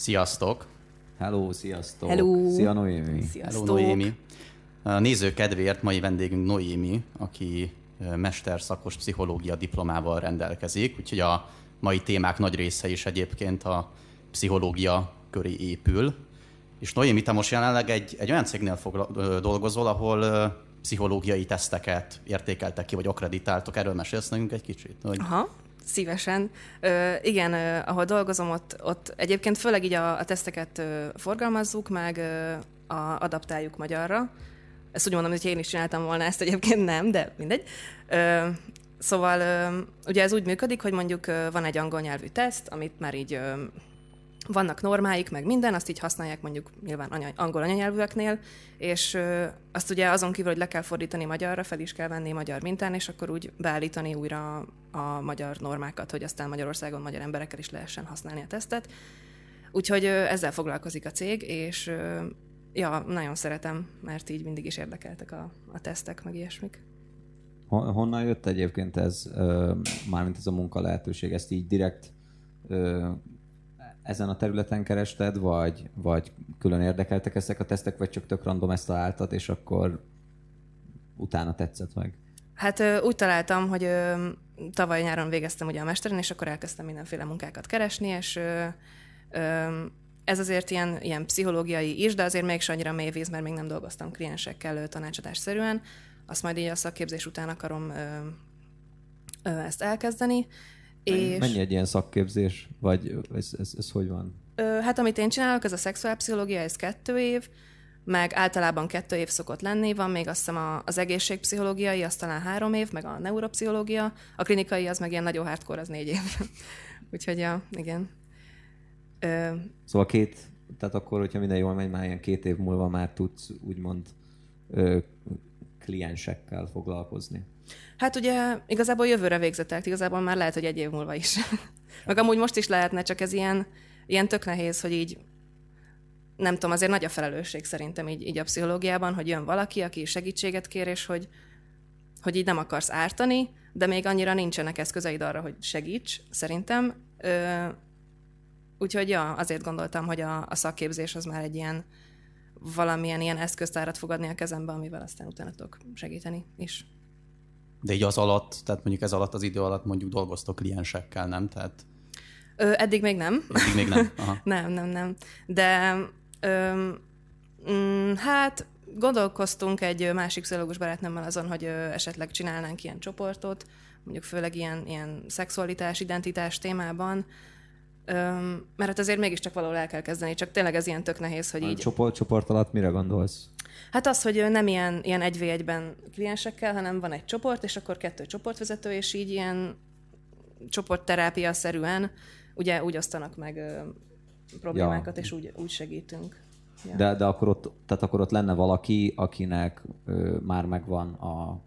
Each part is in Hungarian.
Sziasztok! Hello, sziasztok! Hello. Szia Noémi! Sziasztok! Hello, Noémi! A néző kedvéért mai vendégünk Noémi, aki mesterszakos pszichológia diplomával rendelkezik, úgyhogy a mai témák nagy része is egyébként a pszichológia köré épül. És Noémi, te most jelenleg egy, egy olyan cégnél fogla, dolgozol, ahol pszichológiai teszteket értékeltek ki, vagy akreditáltok. Erről mesélsz nekünk egy kicsit? Hogy... Aha, szívesen. Ö, igen, ö, ahol dolgozom, ott, ott egyébként főleg így a, a teszteket ö, forgalmazzuk, meg ö, a, adaptáljuk magyarra. Ezt úgy mondom, hogy én is csináltam volna ezt, egyébként nem, de mindegy. Ö, szóval ö, ugye ez úgy működik, hogy mondjuk ö, van egy angol nyelvű teszt, amit már így ö, vannak normáik, meg minden, azt így használják mondjuk nyilván anya, angol anyanyelvűeknél, és ö, azt ugye azon kívül, hogy le kell fordítani magyarra, fel is kell venni magyar mintán, és akkor úgy beállítani újra a magyar normákat, hogy aztán Magyarországon magyar emberekkel is lehessen használni a tesztet. Úgyhogy ö, ezzel foglalkozik a cég, és ö, ja, nagyon szeretem, mert így mindig is érdekeltek a, a tesztek, meg ilyesmik. Hon- Honnan jött egyébként ez, mármint ez a munka lehetőség? Ezt így direkt ezen a területen kerested, vagy, vagy külön érdekeltek ezek a tesztek, vagy csak tök random ezt találtad, és akkor utána tetszett meg? Hát úgy találtam, hogy tavaly nyáron végeztem ugye a mesteren, és akkor elkezdtem mindenféle munkákat keresni, és ez azért ilyen, ilyen pszichológiai is, de azért még annyira mély víz, mert még nem dolgoztam kliensekkel tanácsadásszerűen. Azt majd így a szakképzés után akarom ezt elkezdeni. És... Mennyi egy ilyen szakképzés? Vagy ez, ez, ez hogy van? Hát amit én csinálok, ez a szexuálpszichológia, ez kettő év, meg általában kettő év szokott lenni, van még azt hiszem az egészségpszichológiai, az talán három év, meg a neuropszichológia, a klinikai az meg ilyen nagyon hardcore, az négy év. Úgyhogy ja, igen. Ö, Szóval két, tehát akkor, hogyha minden jól megy, már ilyen két év múlva már tudsz úgymond ö, kliensekkel foglalkozni. Hát ugye igazából jövőre végzetek, igazából már lehet, hogy egy év múlva is. meg amúgy most is lehetne, csak ez ilyen, ilyen tök nehéz, hogy így nem tudom, azért nagy a felelősség szerintem így, így a pszichológiában, hogy jön valaki, aki segítséget kér, és hogy, hogy így nem akarsz ártani, de még annyira nincsenek eszközeid arra, hogy segíts, szerintem. Ö, úgyhogy ja, azért gondoltam, hogy a, a szakképzés az már egy ilyen valamilyen ilyen eszköztárat fog adni a kezembe, amivel aztán utána tudok segíteni is. De így az alatt, tehát mondjuk ez alatt az idő alatt mondjuk dolgoztok kliensekkel, nem? Tehát Ö, eddig még nem. eddig még nem. Aha. Nem, nem, nem. De öm, mm, hát gondolkoztunk egy másik pszichológus barátnőmmel azon, hogy ö, esetleg csinálnánk ilyen csoportot, mondjuk főleg ilyen, ilyen szexualitás, identitás témában, öm, mert hát azért mégiscsak valahol el kell kezdeni, csak tényleg ez ilyen tök nehéz, hogy Így. így... Csoport, csoport alatt mire gondolsz? Hát az, hogy nem ilyen, ilyen egy v egyben kliensekkel, hanem van egy csoport, és akkor kettő csoportvezető, és így ilyen csoportterápia-szerűen ugye úgy osztanak meg ö, problémákat, Ja. és úgy, úgy segítünk. Ja. De, de akkor, ott, tehát akkor ott lenne valaki, akinek ö, már megvan a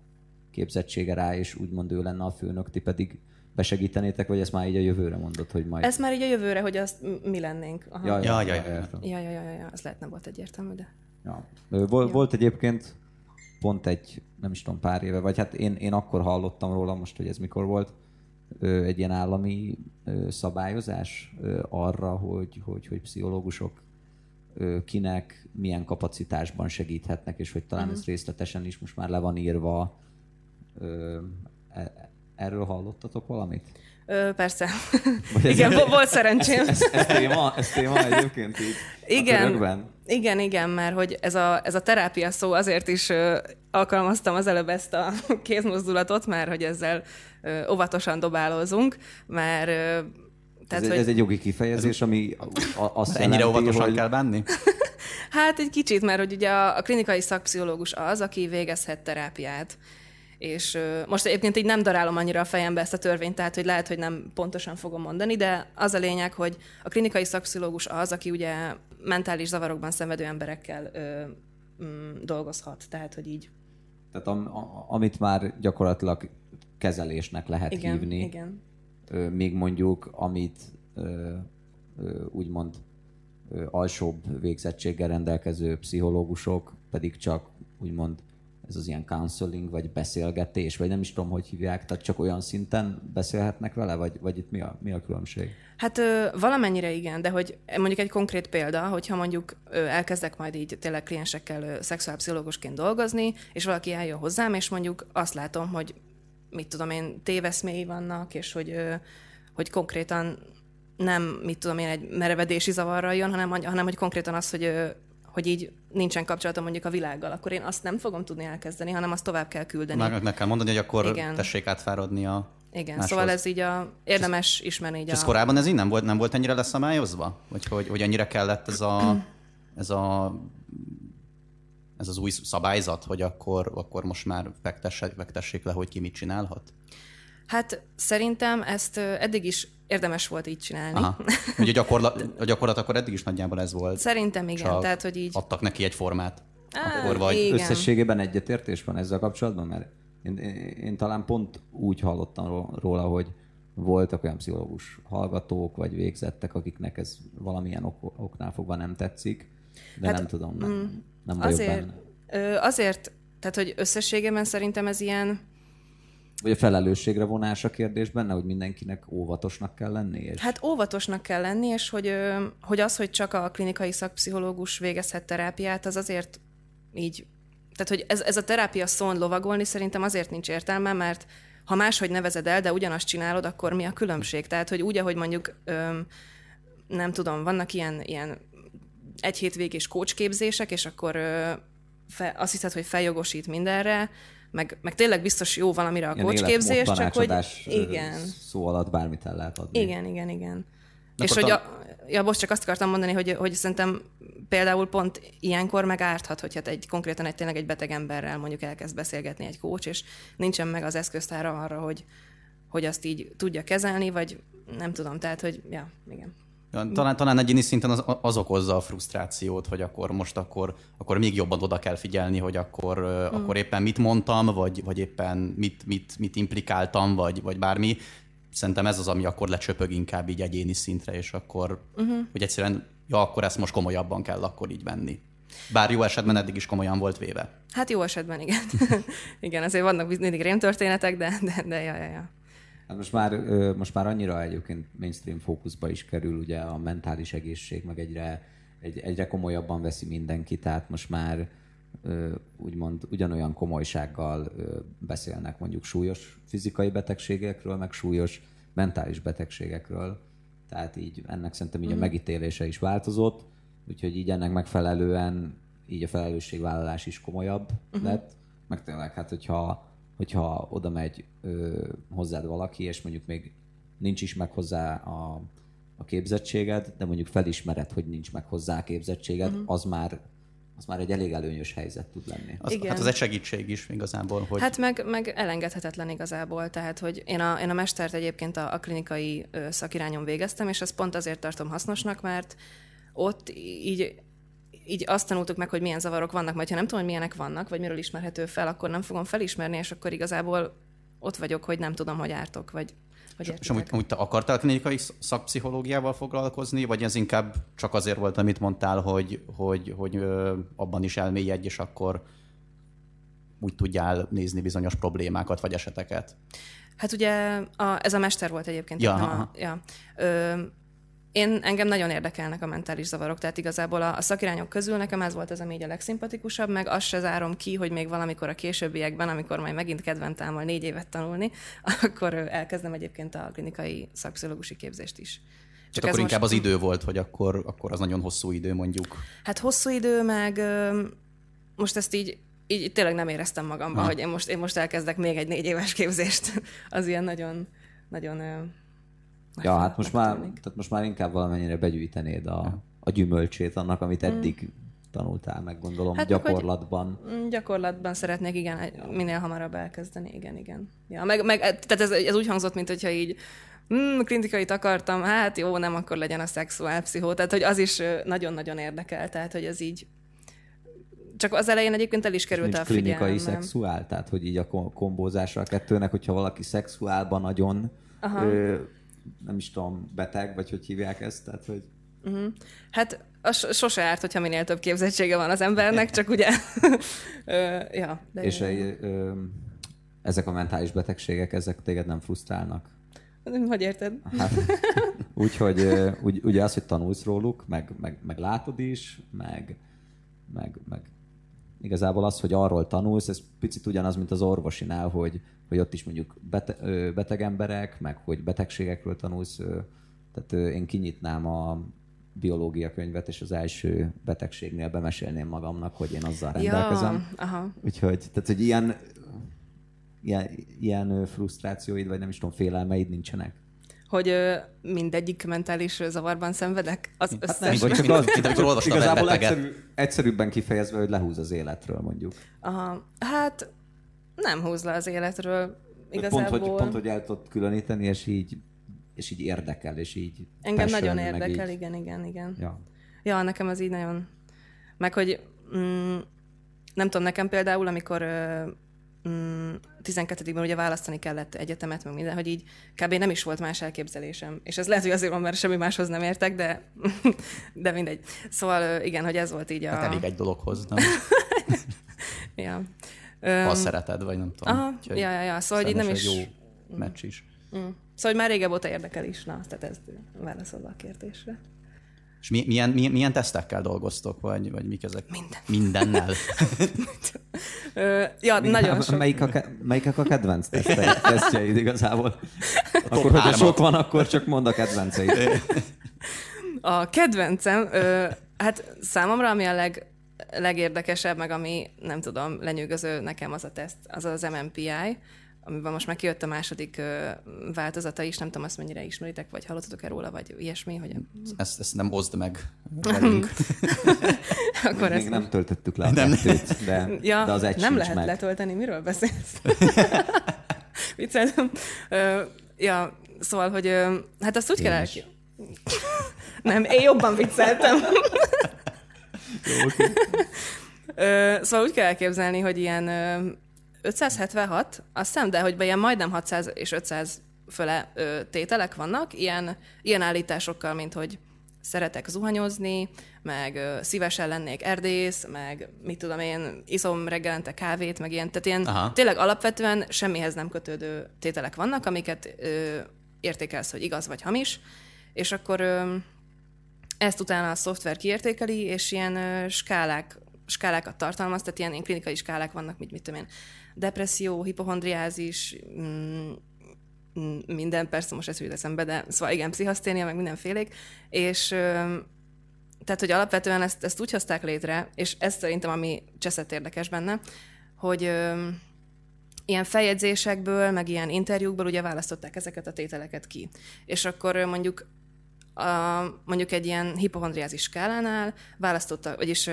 képzettsége rá, és úgymond ő lenne a főnök, ti pedig besegítenétek, vagy ezt már így a jövőre mondod, hogy majd... Ez már így a jövőre, hogy azt mi lennénk. Aha. Ja, Ja, ja, ja. Ja, ja, ja, ja, ja, az lehet nem volt egyértelmű, de... Ja. Vol, volt egyébként pont egy, nem is tudom, pár éve, vagy hát én, én akkor hallottam róla most, hogy ez mikor volt, egy ilyen állami szabályozás arra, hogy, hogy, hogy pszichológusok kinek milyen kapacitásban segíthetnek, és hogy talán Mhm. ez részletesen is most már le van írva. Erről hallottatok valamit? Ö, persze. Vagy ez- Igen, vo- volt szerencsém. Ez, ez, téma, ez téma egyébként így a Igen. körökben? Igen, igen, mert hogy ez a, ez a terápia szó azért is ö, alkalmaztam az előbb ezt a kézmozdulatot, mert hogy ezzel ö, óvatosan dobálózunk, mert ö, Tehát, ez, hogy, ez egy jogi kifejezés, ami a- azt Ennyire jelenti, óvatosan hogy... kell bánni? Hát egy kicsit, mert hogy ugye a, a klinikai szakpszichológus az, aki végezhet terápiát. És most egyébként így nem darálom annyira a fejembe ezt a törvényt, tehát hogy lehet, hogy nem pontosan fogom mondani, de az a lényeg, hogy a klinikai szakpszichológus az, aki ugye mentális zavarokban szenvedő emberekkel ö, mm, dolgozhat. Tehát, hogy így. Tehát am, a, amit már gyakorlatilag kezelésnek lehet Igen, hívni. igen. Ö, még mondjuk, amit ö, ö, úgymond ö, alsóbb végzettséggel rendelkező pszichológusok pedig csak úgymond ez az ilyen counseling, vagy beszélgetés, vagy nem is tudom, hogy hívják, tehát csak olyan szinten beszélhetnek vele, vagy, vagy itt mi a, mi a különbség? Hát ö, valamennyire igen, de hogy mondjuk egy konkrét példa, hogyha mondjuk ö, elkezdek majd így tényleg kliensekkel szexuálpszichológusként dolgozni, és valaki eljön hozzám, és mondjuk azt látom, hogy mit tudom én, téveszméi vannak, és hogy, ö, hogy konkrétan nem, mit tudom én, egy merevedési zavarral jön, hanem, hanem hogy konkrétan az, hogy hogy így nincsen kapcsolatom mondjuk a világgal, akkor én azt nem fogom tudni elkezdeni, hanem azt tovább kell küldeni. Meg, meg kell mondani, hogy akkor Igen. tessék átfáradni a igen, máshoz. szóval ez így a, érdemes és ismerni így és a... ez korábban ez így nem volt, nem volt ennyire leszabályozva? Vagy hogy, hogy ennyire kellett ez a, ez a ez az új szabályzat, hogy akkor, akkor most már vektessék, vektessék le, hogy ki mit csinálhat? Hát szerintem ezt eddig is érdemes volt így csinálni. Aha. Ugye a gyakorlat, a gyakorlat akkor eddig is nagyjából ez volt. Szerintem igen, tehát hogy így... Adtak neki egy formát. Á, akkor vagy... Igen. Összességében egyetértés van ezzel kapcsolatban? Mert én, én, én talán pont úgy hallottam róla, hogy voltak olyan pszichológus hallgatók, vagy végzettek, akiknek ez valamilyen ok- oknál fogva nem tetszik, de hát, nem tudom, nem, mm, nem vagyok azért, benne. Ö, azért, tehát hogy összességében szerintem ez ilyen vagy a felelősségre vonás a kérdés benne, hogy mindenkinek óvatosnak kell lenni? És... Hát óvatosnak kell lenni, és hogy, hogy az, hogy csak a klinikai szakpszichológus végezhet terápiát, az azért így, tehát hogy ez, ez a terápia szón lovagolni szerintem azért nincs értelme, mert ha máshogy nevezed el, de ugyanazt csinálod, akkor mi a különbség? Tehát, hogy úgy, ahogy mondjuk, öm, nem tudom, vannak ilyen, ilyen egy hétvégés kócsképzések, és akkor ö, fe, azt hiszed, hogy feljogosít mindenre, meg, meg tényleg biztos jó valamire a kócsképzés, csak hogy igen. szó alatt bármit el lehet adni. Igen, igen, igen. De és hogy a, ja, most csak azt akartam mondani, hogy, hogy szerintem például pont ilyenkor meg árthat, hogy hát egy konkrétan egy tényleg egy beteg emberrel mondjuk elkezd beszélgetni egy kócs, és nincsen meg az eszköztára arra, hogy, hogy azt így tudja kezelni, vagy nem tudom, tehát, hogy ja, igen. Talán, talán egyéni szinten az, az okozza a frusztrációt, hogy akkor most akkor, akkor még jobban oda kell figyelni, hogy akkor, mm. akkor éppen mit mondtam, vagy, vagy éppen mit, mit, mit implikáltam, vagy, vagy bármi. Szerintem ez az, ami akkor lecsöpög inkább így egyéni szintre, és akkor, uh-huh. hogy egyszerűen, ja, akkor ezt most komolyabban kell akkor így venni. Bár jó esetben eddig is komolyan volt véve. Hát jó esetben igen. igen, azért vannak mindig rémtörténetek, de, de, de ja, ja, ja. Hát most már, most már annyira egyébként mainstream fókuszba is kerül ugye a mentális egészség, meg egyre, egy, egyre komolyabban veszi mindenki, tehát most már úgymond ugyanolyan komolysággal beszélnek mondjuk súlyos fizikai betegségekről, meg súlyos mentális betegségekről. Tehát így ennek szerintem így a mhm. megítélése is változott, úgyhogy így ennek megfelelően így a felelősségvállalás is komolyabb uh-huh. lett. Meg tényleg, hát hogyha hogyha oda megy ö, hozzád valaki, és mondjuk még nincs is meg hozzá a, a képzettséged, de mondjuk felismered, hogy nincs meg hozzá a képzettséged, uh-huh. az már az már egy elég előnyös helyzet tud lenni. Az, Igen. Hát az egy segítség is igazából. Hogy... Hát meg, meg elengedhetetlen igazából. Tehát, hogy én a, én a mestert egyébként a, a klinikai szakirányon végeztem, és ezt pont azért tartom hasznosnak, mert ott így így azt tanultuk meg, hogy milyen zavarok vannak, majd ha nem tudom, hogy milyenek vannak, vagy miről ismerhető fel, akkor nem fogom felismerni, és akkor igazából ott vagyok, hogy nem tudom, hogy ártok, vagy hogy és amúgy, amúgy te akartál klinikai szakpszichológiával foglalkozni, vagy ez inkább csak azért volt, amit mondtál, hogy, hogy, hogy abban is elmélyedj, és akkor úgy tudjál nézni bizonyos problémákat vagy eseteket? Hát ugye a, ez a mester volt egyébként. Ja, a, ja. Ö, én engem nagyon érdekelnek a mentális zavarok, tehát igazából a, a szakirányok közül nekem ez volt az, ami így a legszimpatikusabb, meg azt se zárom ki, hogy még valamikor a későbbiekben, amikor majd megint kedvem támol négy évet tanulni, akkor elkezdem egyébként a klinikai szakpszichológusi képzést is. Csak akkor inkább most... az idő volt, hogy akkor, akkor az nagyon hosszú idő mondjuk. Hát hosszú idő, meg most ezt így így tényleg nem éreztem magamban, ha. hogy én most, én most elkezdek még egy négy éves képzést. Az ilyen nagyon, nagyon Ja, hát most már, tehát most már inkább valamennyire begyűjtenéd a, a gyümölcsét annak, amit mm. eddig mm. tanultál, meg gondolom, hát gyakorlatban. Hogy gyakorlatban szeretnék, igen, minél hamarabb elkezdeni, igen, igen. Ja, meg, meg tehát ez, ez úgy hangzott, mint hogyha így mm, klinikait akartam, hát jó, nem akkor legyen a szexuálpszichó. Tehát, hogy az is nagyon-nagyon érdekel, tehát, hogy ez így csak az elején egyébként el is került a figyelmem. klinikai szexuál? Tehát, hogy így a kombózásra a kettőnek, hogyha valaki szexuálban nagyon Aha. ö, nem is tudom, beteg, vagy hogy hívják ezt? Tehát, hogy... Uh-huh. Hát az sose árt, hogyha minél több képzettsége van az embernek, csak ugye... ja, de És ö, ö, ezek a mentális betegségek, ezek téged nem frusztrálnak? Hogy érted? Hát, úgyhogy úgy, ugye az, hogy tanulsz róluk, meg, meg, meg látod is, meg, meg, meg igazából az, hogy arról tanulsz, ez picit ugyanaz, mint az orvosinál, hogy, hogy ott is mondjuk bete, beteg emberek, meg hogy betegségekről tanulsz. Tehát én kinyitnám a biológia könyvet, és az első betegségnél bemesélném magamnak, hogy én azzal rendelkezem. Ja, aha. Úgyhogy, tehát, hogy ilyen, ilyen, ilyen frusztrációid, vagy nem is tudom, félelmeid nincsenek? Hogy mindegyik mentális zavarban szenvedek? Az hát összes... Nem, csak az, mint amikor olvastam Igazából egyszerű, egyszerűbben kifejezve, hogy lehúz az életről, mondjuk. Aha, hát nem húz le az életről. Igazából... Pont, hogy, pont, hogy el tudod különíteni, és így, és így érdekel, és így Engem passion, nagyon érdekel, így... igen, igen, igen. Ja. ja, nekem az így nagyon... Meg hogy mm, nem tudom, nekem például, amikor 12-ben mm, ugye választani kellett egyetemet, meg minden, hogy így kb. nem is volt más elképzelésem. És ez lehet, hogy azért van, mert semmi máshoz nem értek, de, de mindegy. Szóval igen, hogy ez volt így a... Hát elég egy dologhoz, nem? ja. Ha um, szereted, vagy nem tudom. Aha, Úgyhogy ja, ja, ja. Szóval így nem is... jó meccs is. Mm. Szóval, hogy már régebb óta érdekel is. Na, tehát ez válaszolva a kérdésre. És mi, milyen, milyen, milyen tesztekkel dolgoztok, vagy, vagy mik ezek? Minden. Mindennel? Ja, Minden, nagyon sok. Melyik a, melyik a kedvenc tesztjeid igazából? Akkor, hogyha sok van, akkor csak mond a kedvenceid. A kedvencem, ö, hát számomra, ami a leg, legérdekesebb, meg ami nem tudom, lenyűgöző nekem az a teszt, az az MMPI, amiben most már kijött a második ö, változata is, nem tudom, azt mennyire ismeritek, vagy hallottatok-e róla, vagy ilyesmi, hogy... Ezt, ezt nem oszd meg velünk. Akkor Még ezt nem töltöttük le a nem. kettőt, de, ja, de az egy Nem lehet meg. letölteni, miről beszélsz? Vicceltem. ja, szóval, hogy hát azt úgy én kell el... nem, én jobban vicceltem. Jó, okay. szóval úgy kell elképzelni, hogy ilyen 576, azt hiszem, de hogy ilyen majdnem 600 és 500 föle ö, tételek vannak, ilyen, ilyen állításokkal, mint hogy szeretek zuhanyozni, meg ö, szívesen lennék erdész, meg mit tudom én, iszom reggelente kávét, meg ilyen, tehát ilyen Aha. tényleg alapvetően semmihez nem kötődő tételek vannak, amiket ö, értékelsz, hogy igaz vagy hamis, és akkor ö, ezt utána a szoftver kiértékeli, és ilyen ö, skálák, skálákat tartalmaz, tehát ilyen, ilyen klinikai skálák vannak, mit, mit tudom én, depresszió, hipohondriázis, mm, mm, minden, persze most ez jut eszembe, de szóval igen, pszichaszténia, meg mindenfélék, és tehát, hogy alapvetően ezt, ezt úgy hozták létre, és ez szerintem, ami cseszett érdekes benne, hogy ilyen feljegyzésekből, meg ilyen interjúkból ugye választották ezeket a tételeket ki. És akkor mondjuk a, mondjuk egy ilyen hipohondriázis skálánál választotta, vagyis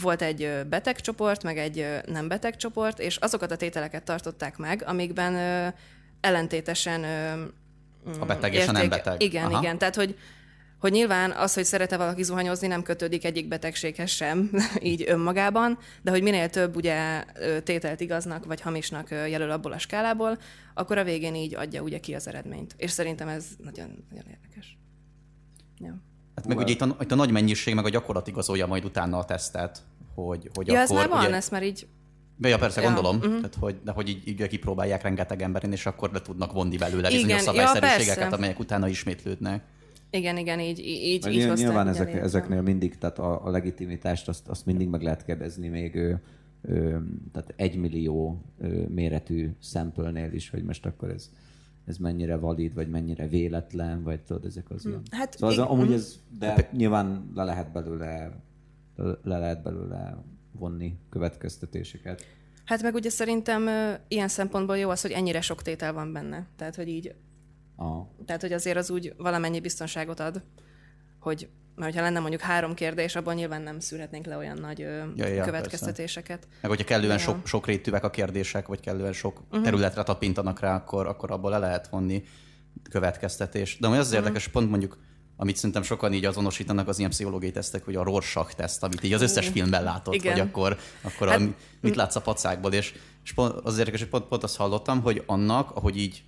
volt egy beteg csoport, meg egy nem beteg csoport, és azokat a tételeket tartották meg, amikben ellentétesen a beteg érték... és a nem beteg. Igen, Aha. igen. Tehát, hogy, hogy nyilván az, hogy szerete valaki zuhanyozni, nem kötődik egyik betegséghez sem, így önmagában, de hogy minél több ugye tételt igaznak vagy hamisnak jelöl abból a skálából, akkor a végén így adja ugye ki az eredményt. És szerintem ez nagyon, nagyon érdekes. Ja. Hát meg ugye itt a, itt a nagy mennyiség, meg a gyakorlat igazolja majd utána a tesztet, hogy, hogy ja, akkor... ez már van, ugye, ezt már így... De ja, persze, ja. gondolom, uh-huh. tehát, hogy, de hogy így, így kipróbálják rengeteg emberin, és akkor le tudnak vonni belőle bizonyos szabályszerűségeket, ja, amelyek utána ismétlődnek. Igen, igen, így, így, így Nyilván ezek, ezeknél mindig, tehát a, a legitimitást azt, azt mindig meg lehet kérdezni még ő, ő, tehát egy millió méretű szempölnél is, hogy most akkor ez ez mennyire valid, vagy mennyire véletlen, vagy tudod, ezek az hm, ilyen. Hát, szóval az, amúgy ez, de hát, nyilván le lehet belőle le lehet belőle vonni következtetéseket. Hát meg ugye szerintem ilyen szempontból jó az, hogy ennyire sok tétel van benne. Tehát, hogy így... Aha. Tehát, hogy azért az úgy valamennyi biztonságot ad, hogy mert ha lenne mondjuk három kérdés, abban nyilván nem szűrhetnénk le olyan nagy ja, ja, következtetéseket. Persze. Meg hogyha kellően ja. sok, sok rétűek a kérdések, vagy kellően sok uh-huh. területre tapintanak rá, akkor, akkor abból le lehet vonni következtetés. De ami az, az uh-huh. érdekes, pont mondjuk amit szerintem sokan így azonosítanak az ilyen pszichológiai tesztek, hogy a Rorschach teszt, amit így az összes filmben látott, Igen. vagy akkor, akkor hát, a, mit látsz a pacákból, és, és pont, az érdekes, hogy pont, pont azt hallottam, hogy annak, ahogy így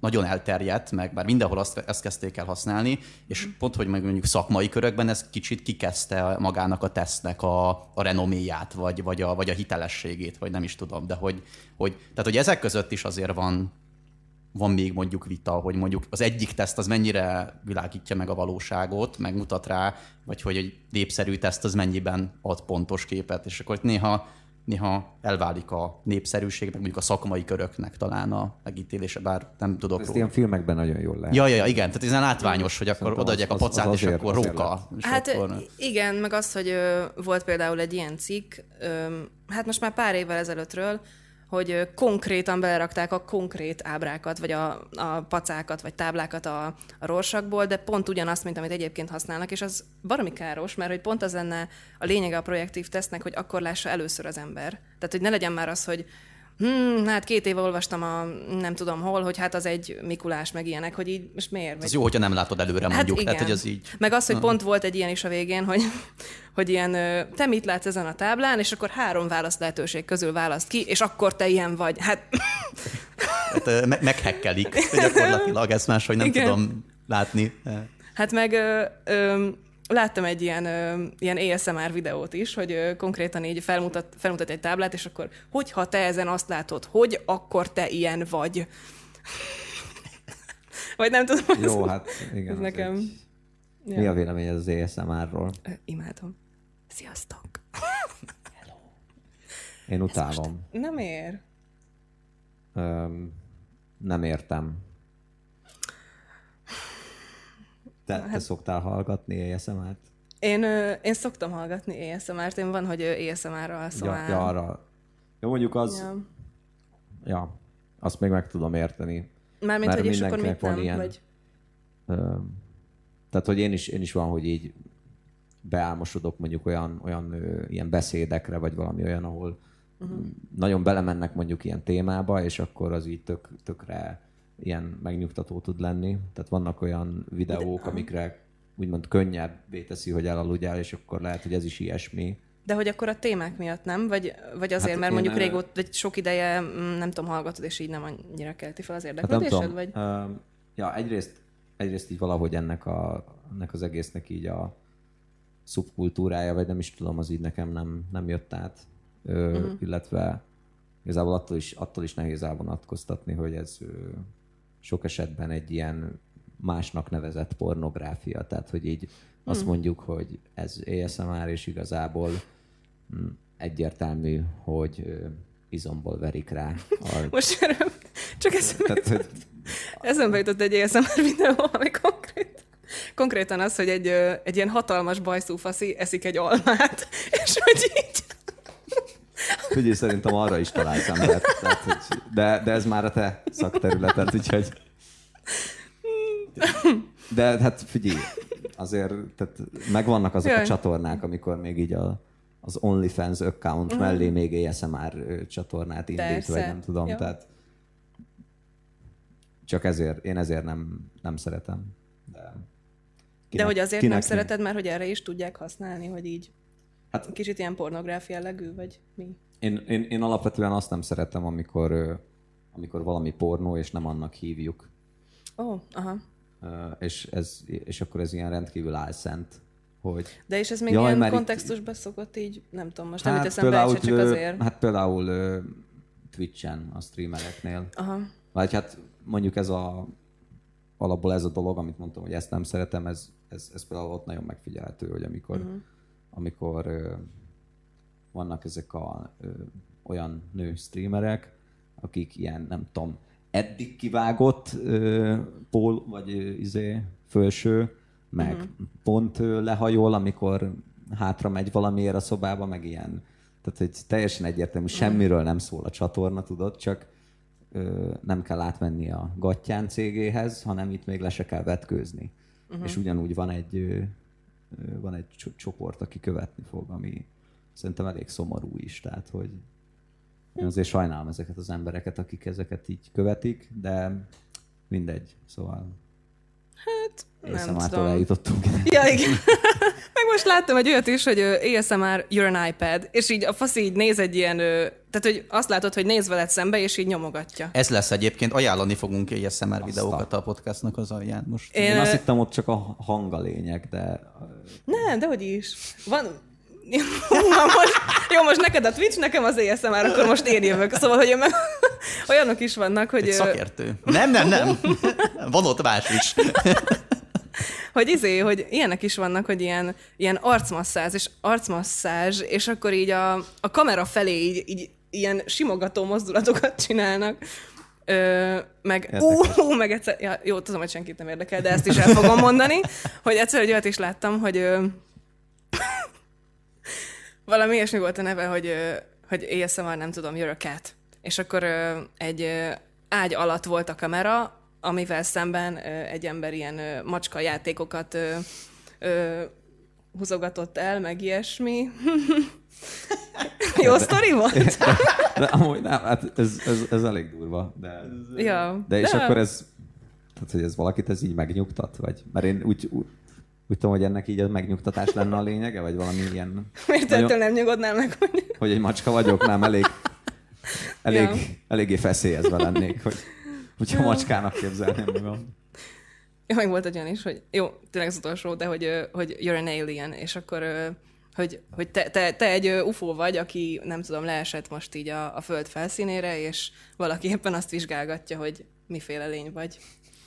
nagyon elterjedt, meg bár mindenhol azt, ezt kezdték el használni, és mm. pont, hogy meg mondjuk szakmai körökben ez kicsit kikezdte magának a tesztnek a, a renoméját, vagy, vagy, a, vagy a hitelességét, vagy nem is tudom, de hogy, hogy, tehát, hogy ezek között is azért van, van még mondjuk vita, hogy mondjuk az egyik teszt az mennyire világítja meg a valóságot, megmutat rá, vagy hogy egy népszerű teszt az mennyiben ad pontos képet, és akkor néha néha elválik a népszerűség, meg mondjuk a szakmai köröknek talán a megítélése, bár nem tudok Ezt róla. ilyen filmekben nagyon jól lehet. Ja, ja, ja igen, tehát ez látványos, hogy akkor odaadják a pacát, az, az és azért, akkor róka. És hát akkor... igen, meg az, hogy ö, volt például egy ilyen cikk, ö, hát most már pár évvel ezelőttről, hogy konkrétan belerakták a konkrét ábrákat, vagy a, a pacákat, vagy táblákat a, a rorsakból, de pont ugyanazt, mint amit egyébként használnak, és az baromi káros, mert hogy pont az lenne a lényege a projektív tesznek, hogy akkor lássa először az ember. Tehát, hogy ne legyen már az, hogy Hmm, hát két éve olvastam a nem tudom hol, hogy hát az egy Mikulás, meg ilyenek, hogy így most miért? Vagy... Az jó, hogyha nem látod előre hát mondjuk, igen. tehát hogy az így... Meg az, hogy pont volt egy ilyen is a végén, hogy, hogy ilyen, te mit látsz ezen a táblán, és akkor három választ lehetőség közül választ ki, és akkor te ilyen vagy. Hát... hát me- meghekkelik gyakorlatilag, ezt máshogy nem igen. tudom látni. Hát meg ö, ö, láttam egy ilyen, ö, ilyen ASMR videót is, hogy ö, konkrétan így felmutat, felmutat egy táblát, és akkor, hogyha te ezen azt látod, hogy akkor te ilyen vagy. vagy nem tudom. Jó, hát igen. Ez nekem... Egy... Ja. Mi a vélemény az ASMR-ról? Imádom. Sziasztok! Hello. Én utálom. Nem ér. Öm, nem értem. Te, hát, te szoktál hallgatni ASMR-t? Én, én szoktam hallgatni ASMR-t, én van, hogy ASMR-ra alszom ja, ja, arra. Jó, mondjuk az... Ja. ja, azt még meg tudom érteni. Mármint, hogy és akkor mit nem, ilyen, vagy... Ö, tehát, hogy én is, én is van, hogy így beálmosodok mondjuk olyan, olyan ö, ilyen beszédekre, vagy valami olyan, ahol uh-huh. nagyon belemennek mondjuk ilyen témába, és akkor az így tök, tökre ilyen megnyugtató tud lenni. Tehát vannak olyan videók, amikre úgymond könnyebbé teszi, hogy elaludjál, és akkor lehet, hogy ez is ilyesmi. De hogy akkor a témák miatt nem? Vagy, vagy azért, hát mert mondjuk régóta, vagy sok ideje, mm, nem tudom, hallgatod, és így nem annyira kelti fel az érdeklődésed? Hát vagy? Uh, ja, egyrészt, egyrészt így valahogy ennek, a, ennek az egésznek így a szubkultúrája, vagy nem is tudom, az így nekem nem, nem jött át. Ö, uh-huh. Illetve igazából attól is, attól is nehéz elvonatkoztatni, hogy ez sok esetben egy ilyen másnak nevezett pornográfia, tehát hogy így azt hmm. mondjuk, hogy ez ASMR, és igazából mm, egyértelmű, hogy izomból verik rá. A... Most erről csak eszembe, tehát, jutott, hogy... eszembe jutott egy ASMR videó, ami konkrét, konkrétan az, hogy egy, egy ilyen hatalmas bajszú faszi eszik egy almát, és hogy így Figyelj, szerintem arra is találsz embert. Tehát, de, de ez már a te szakterületed, úgyhogy... De hát figyelj, azért tehát megvannak azok Jaj. a csatornák, amikor még így a, az OnlyFans account mm. mellé még ASMR csatornát indít, Persze. vagy nem tudom. Jó. Tehát csak ezért, én ezért nem, nem szeretem. De, kinek, De hogy azért nem szereted, mert hogy erre is tudják használni, hogy így hát, kicsit ilyen pornográfia jellegű, vagy mi? Én, én, én alapvetően azt nem szeretem, amikor, amikor valami pornó, és nem annak hívjuk. Ó, oh, aha. És, ez, és akkor ez ilyen rendkívül álszent, hogy... De és ez még jaj, ilyen kontextusban szokott így, nem tudom, most hát nem eszembe például, csak azért. Hát például Twitch-en a streamereknél. Aha. Vagy hát mondjuk ez a alapból ez a dolog, amit mondtam, hogy ezt nem szeretem, ez, ez, ez például ott nagyon megfigyelhető, hogy amikor, uh-huh. Amikor vannak ezek a ö, olyan nő streamerek, akik ilyen, nem tudom, eddig kivágott ö, pól, vagy ö, izé, fölső, meg uh-huh. pont ö, lehajol, amikor hátra megy valamiért a szobába, meg ilyen. Tehát, hogy teljesen egyértelmű, mhm. semmiről nem szól a csatorna, tudod, csak ö, nem kell átmenni a Gattyán cégéhez, hanem itt még le se kell vetkőzni. Uh-huh. És ugyanúgy van egy, ö, van egy csoport, aki követni fog, ami, szerintem elég szomorú is, tehát hogy én azért sajnálom ezeket az embereket, akik ezeket így követik, de mindegy, szóval... Hát nem tudom. eljutottunk. Ja, igen. Meg most láttam egy olyat is, hogy ASMR, you're an iPad, és így a fasz így néz egy ilyen, tehát hogy azt látod, hogy néz veled szembe, és így nyomogatja. Ez lesz egyébként, ajánlani fogunk ASMR videókat a podcastnak az alján most. Én, Én azt hittem ott csak a hang a lényeg, de Nem, de hogy is. Van... Na most, jó, most neked a Twitch, nekem az ASMR, akkor most én jövök. Szóval, hogy meg, olyanok is vannak, hogy, Egy szakértő. Nem, nem, nem. Van ott más is. hogy izé, hogy ilyenek is vannak, hogy ilyen, ilyen arcmasszázs, és arcmasszázs, és akkor így a, a kamera felé így, így ilyen simogató mozdulatokat csinálnak. Ö, meg, Érdekes. ú, meg egyszer, ja, jó, tudom, hogy senkit nem érdekel, de ezt is el fogom mondani, hogy egyszer egy olyat is láttam, hogy ö, valami ilyesmi volt a neve, hogy, ö, hogy ASMR, nem tudom, you're a cat. És akkor ö, egy ö, ágy alatt volt a kamera, amivel szemben ö, egy ember ilyen ö, macska játékokat ö, ö, húzogatott el, meg ilyesmi. Jó sztori volt? De amúgy nem, hát ez, ez, ez elég durva. De, ja. de és akkor ez, tehát hogy ez valakit ez így megnyugtat? Vagy? Mert én úgy, úgy, úgy tudom, hogy ennek így a megnyugtatás lenne a lényege, vagy valami ilyen... Miért nagyon- ettől nem nyugodnál meg? Hogy... Hogy egy macska vagyok, nem elég, elég, Ja. eléggé feszélyezve lennék, hogy, hogyha macskának képzelném magam. Ja, meg volt egy olyan is, hogy jó, tényleg az utolsó, de hogy, hogy you're an alien, és akkor hogy, hogy te, te, te egy UFO vagy, aki nem tudom, leesett most így a, a föld felszínére, és valaki éppen azt vizsgálgatja, hogy miféle lény vagy.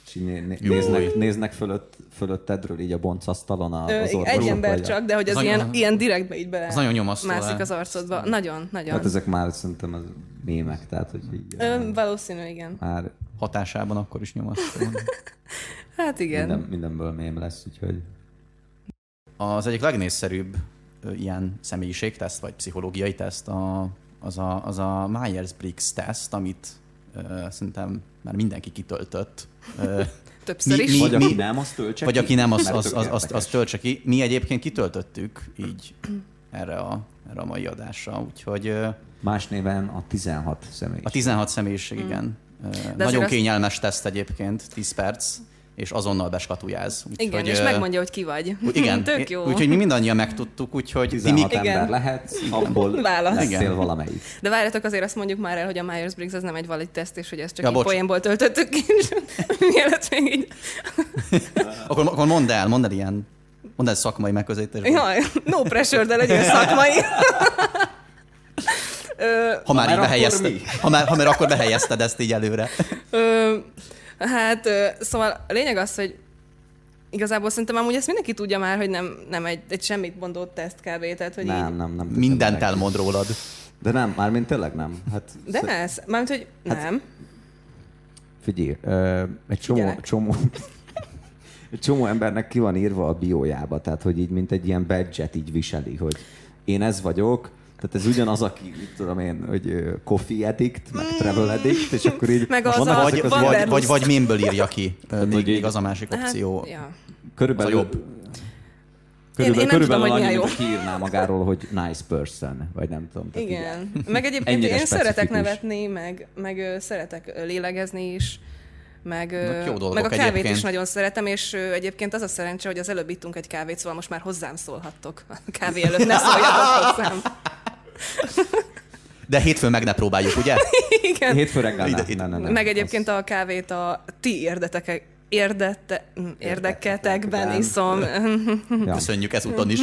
És né- né- néznek, néznek fölött, fölöttedről így a boncasztalon a- az egy orvosok, ember vagy a- csak, de hogy az Az ilyen, nagyon- ilyen direktbe így bele az nagyon nyomasztó mászik az arcodba. Nagyon, nagyon. Hát ezek már szerintem az mémek, tehát hogy így, Ö, valószínű, igen. már Hatásában akkor is nyomasztó. Hát igen. minden, mindenből mém lesz, úgyhogy Az egyik legnépszerűbb ö, ilyen személyiségteszt, vagy pszichológiai teszt a, az, a, az a Myers-Briggs teszt, amit ö, szerintem már mindenki kitöltött. Többször Mi- is. mi- vagy aki nem, az töltse vagy ki, aki nem, az, mert az, az, az, az töltse ki. Mi egyébként kitöltöttük így erre a, erre a mai adásra, úgyhogy Más néven a 16 személy. a 16 személyiség, igen. Ö, azért Nagyon azt- kényelmes teszt egyébként, 10 perc, és azonnal beskatujáz. Úgyhogy, Igen, és ö, megmondja, hogy ki vagy. Igen, Tök jó. úgyhogy mi mindannyian megtudtuk, úgyhogy ti 16 mi, ember Igen. lehet, abból Válasz. leszél Igen. valamelyik. De várjatok, azért azt mondjuk már el, hogy a Myers-Briggs az nem egy valid teszt, és hogy ezt csak Ja, így bocs. poénból töltöttük ki, és mielőtt még így... akkor, akkor mondd el, mondd el ilyen, mondd el szakmai megközelítésben. Jaj, no pressure, de legyél szakmai. Ha már Ha így már behelyezted, akkor mi? ha már, ha már akkor behelyezted ezt így előre. Hát, szóval a lényeg az, hogy igazából szerintem amúgy ezt mindenki tudja már, hogy nem, nem egy, egy semmit mondó teszt kb. Tehát, hogy Nem, így, nem, nem. Mindent elmond rólad. De nem, mármint tényleg nem. Hát, de sze- ez, mármint, hogy Hát- nem. Figyelj, ö, egy csomó, Figyelek. csomó, egy csomó embernek ki van írva a biójába, tehát hogy így mint egy ilyen badge így viseli, hogy én ez vagyok, tehát ez ugyanaz, aki, mit tudom én, hogy coffee addict, meg travel addict, és akkor így Meg az vannak a- Vagy, az Van vagy, vagy, vagy mémből írja ki. hogy Még, így- még az a másik opció. Hát, ja. körülbelül, Az a jobb. körülbelül, én tudom, körülbelül milyen annyi, hogy kiírná magáról, hogy nice person, vagy nem tudom. tehát így- Igen. Meg egyébként én szeretek specifikus. nevetni, meg, meg szeretek lélegezni is, meg, meg a kávét egyébként. is nagyon szeretem, és egyébként az a szerencse, hogy az előbb ittunk egy kávét, szóval most már hozzám szólhattok. A kávé előtt ne szóljatok hozzám. De hétfőn meg ne próbáljuk, ugye? Igen. Hétfő reggel Ide- ne, ide- ne, ne, ne. Meg egyébként a kávét a ti érdetek, érdete, mm, érdeketekben iszom. Ja. Köszönjük ezúton is.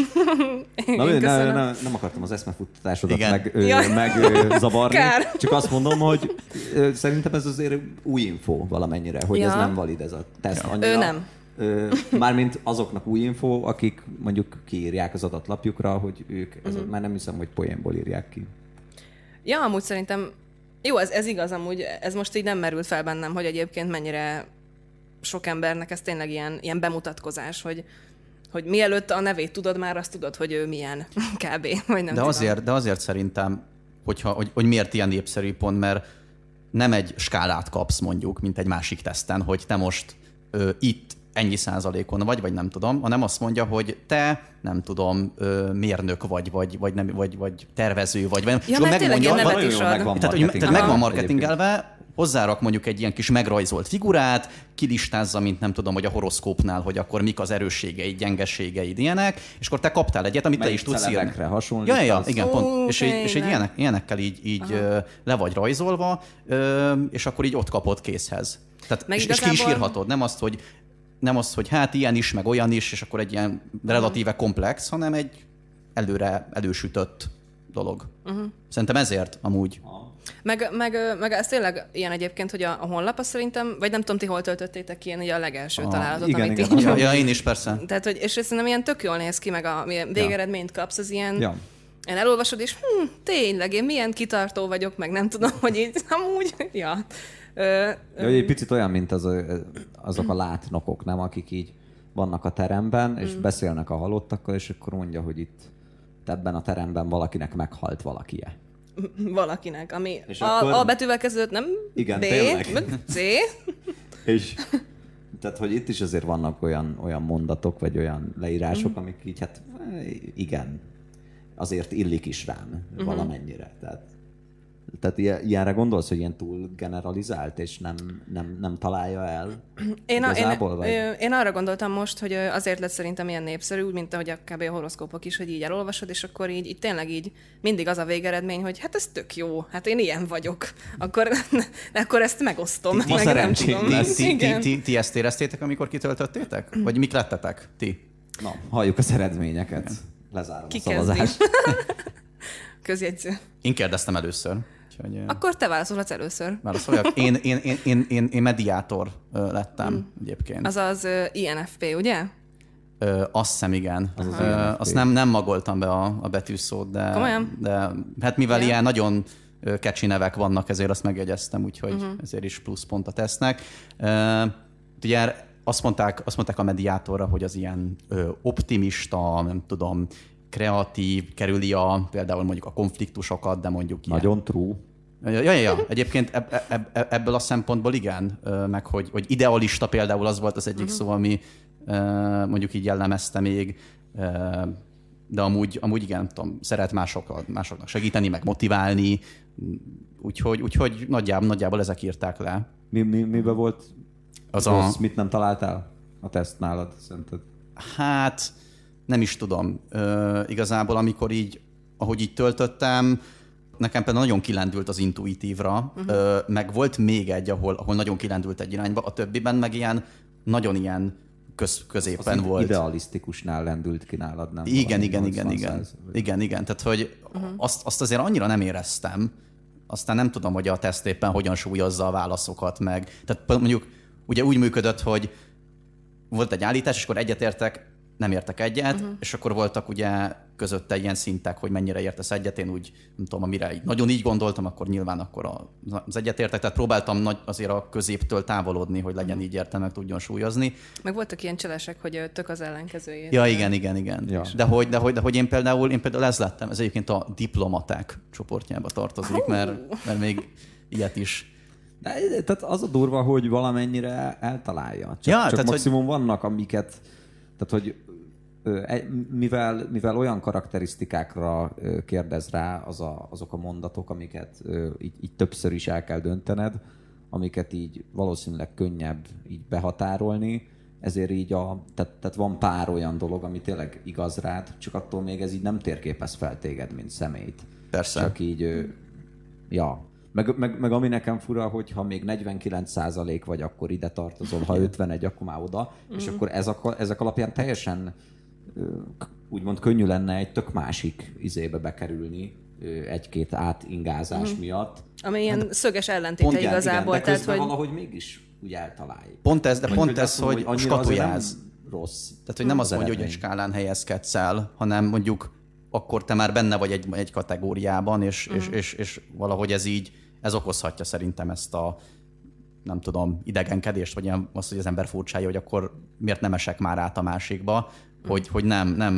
Na, ne, ne, nem akartam az eszmefuttatásodat Igen. meg, ö, Jaj. meg ö, zavarni, Kár. csak azt mondom, hogy ö, szerintem ez azért új info valamennyire, hogy Ja. ez nem valid ez a teszt annyira. Ő nem. Mármint azoknak új info, akik mondjuk kiírják az adatlapjukra, hogy ők, ez, Mhm. már nem hiszem, hogy poénból írják ki. Ja, amúgy szerintem, jó, ez, ez igaz amúgy, ez most így nem merült fel bennem, hogy egyébként mennyire sok embernek ez tényleg ilyen, ilyen bemutatkozás, hogy, hogy mielőtt a nevét tudod, már azt tudod, hogy ő milyen, kb. Vagy nem De tudom. azért, de azért szerintem, hogyha, hogy, hogy miért ilyen népszerű pont, mert nem egy skálát kapsz mondjuk, mint egy másik teszten, hogy te most ö, itt ennyi százalékon vagy, vagy nem tudom, hanem azt mondja, hogy te, nem tudom, ö, mérnök vagy, vagy, vagy, nem, vagy, vagy tervező vagy. vagy Ja, és akkor mert tényleg ilyen megmondja- nevet Nagyon is van tehát, hogy, tehát meg van marketingelve marketingelve, hozzárak mondjuk egy ilyen kis megrajzolt figurát, kilistázza, mint nem tudom, hogy a horoszkópnál, hogy akkor mik az erősségeid, gyengeségeid, ilyenek, és akkor te kaptál egyet, amit te is tudsz írni. hasonlít. Ja, ja, igen, pont. És, így, és így ilyenek, ilyenekkel így, így le vagy rajzolva, és akkor így ott kapod készhez. Tehát, és, igazából... és ki is írhatod, nem azt, hogy nem az, hogy hát ilyen is, meg olyan is, és akkor egy ilyen relatíve komplex, hanem egy előre elősütött dolog. Uh-huh. Szerintem ezért amúgy. Meg, meg, meg ez tényleg ilyen egyébként, hogy a, a honlap az szerintem, vagy nem tudom, ti hol töltöttétek ki, ilyen ugye a legelső ah, találatot, igen, amit igen. Így, ja, ja, én is persze. Tehát, hogy, és szerintem ilyen tök jól néz ki, meg a végeredményt kapsz, az ilyen, ja. Én elolvasod, és hm, tényleg, én milyen kitartó vagyok, meg nem tudom, hogy így amúgy, ja. Ö, ja, egy picit olyan, mint az, azok a látnokok, nem, akik így vannak a teremben, és mm. beszélnek a halottakkal, és akkor mondja, hogy itt ebben a teremben valakinek meghalt valakie. Valakinek, ami és a, akkor... a betűvel kezdődött, nem Igen, B, tényleg. C. és tehát, hogy itt is azért vannak olyan, olyan mondatok, vagy olyan leírások, mm. amik így, hát igen, azért illik is rám mm-hmm. valamennyire. Tehát tehát ilyenre gondolsz, hogy ilyen túl generalizált, és nem, nem, nem találja el én, a, én, vagy? én arra gondoltam most, hogy azért lett szerintem ilyen népszerű, úgy, mint ahogy a kb. a horoszkópok is, hogy így elolvasod, és akkor így, így tényleg így mindig az a végeredmény, hogy hát ez tök jó, hát én ilyen vagyok. Akkor, akkor ezt megosztom. Ti, meg nem tudom. Ti, ti, ti, ti, ti ezt éreztétek, amikor kitöltöttétek? Vagy mik lettetek? Ti? Na, halljuk az eredményeket. Lezárom Ki a szavazást. Közjegyző. Én kérdeztem először. Úgyhogy, Akkor te válaszolhatsz először. Válaszoljak. Én, én, én, én, én, én mediátor lettem mm. egyébként. Az az INFP, ugye? Ö, azt hiszem, igen. Az az Ö, azt nem, nem magoltam be a, a betűszót, de, Komolyan? de hát mivel yeah. ilyen nagyon kecsi nevek vannak, ezért azt megjegyeztem, úgyhogy uh-huh. ezért is plusz pont a tesznek. Uh, ugye azt mondták, azt mondták a mediátorra, hogy az ilyen ö, optimista, nem tudom, kreatív, kerüli a, például mondjuk a konfliktusokat, de mondjuk ilyen. Nagyon true. Ja, ja, ja. Egyébként eb, eb, eb, ebből a szempontból igen, meg hogy, hogy idealista például az volt az egyik uh-huh. szó, ami mondjuk így jellemezte még, de amúgy, amúgy igen, tudom, szeret mások, másoknak segíteni, meg motiválni, úgyhogy, úgyhogy nagyjából, nagyjából ezek írták le. Mi, mi, miben volt az rossz, a... mit nem találtál a teszt nálad, szerinted? Hát nem is tudom. Ö, igazából, amikor így, ahogy így töltöttem, nekem például nagyon kilendült az intuitívra, uh-huh. ö, meg volt még egy, ahol, ahol nagyon kilendült egy irányba, a többiben meg ilyen, nagyon ilyen köz, középen az volt. idealisztikusnál lendült ki nálad, nem? Igen, igen, igen, igen. Igen, igen. Tehát, hogy uh-huh. azt, azt azért annyira nem éreztem, aztán nem tudom, hogy a teszt éppen hogyan súlyozza a válaszokat meg. Tehát mondjuk ugye úgy működött, hogy volt egy állítás, és akkor egyetértek, nem értek egyet, uh-huh. és akkor voltak ugye közötte ilyen szintek, hogy mennyire értesz egyet, én úgy, nem tudom, amire így, nagyon így gondoltam, akkor nyilván akkor az egyetértek, tehát próbáltam nagy, azért a középtől távolodni, hogy legyen uh-huh. így értelme, tudjon súlyozni. Meg voltak ilyen cselesek, hogy tök az ellenkezőjét. Ja, igen, igen, igen. Ja. De, hogy, de, hogy, de hogy én például, én például ez lettem, ez egyébként a diplomaták csoportjába tartozik, mert, mert még ilyet is de, tehát az a durva, hogy valamennyire eltalálja. Csak, ja, csak tehát, maximum hogy... vannak, amiket tehát, hogy mivel, mivel olyan karakterisztikákra kérdez rá az a, azok a mondatok, amiket így, így többször is el kell döntened, amiket így valószínűleg könnyebb így behatárolni, ezért így a, tehát, tehát van pár olyan dolog, ami tényleg igaz rád, csak attól még ez így nem térképez fel téged, mint személyt. Persze. Csak így, ja. Meg, meg, meg ami nekem fura, hogy ha még 49% vagy, akkor ide tartozol, ha 51, akkor már oda, mm. és akkor ez a, ezek alapján teljesen úgymond könnyű lenne egy tök másik izébe bekerülni, egy-két átingázás mm. miatt. Ami ilyen hát, szöges ellentéte pont igazából. Igen, de tehát, hogy... valahogy mégis úgy eltaláljuk. Pont ez, de Vagy pont ez, hogy, hogy skatujáz. Rossz. Tehát, hogy nem az mondja, hogy egy skálán helyezkedsz el, hanem mondjuk akkor te már benne vagy egy, egy kategóriában, és, mm. és, és, és valahogy ez így, ez okozhatja szerintem ezt a nem tudom, idegenkedést, vagy ilyen, azt, hogy az ember furcsája, hogy akkor miért nem esek már át a másikba, hogy, hogy nem, nem,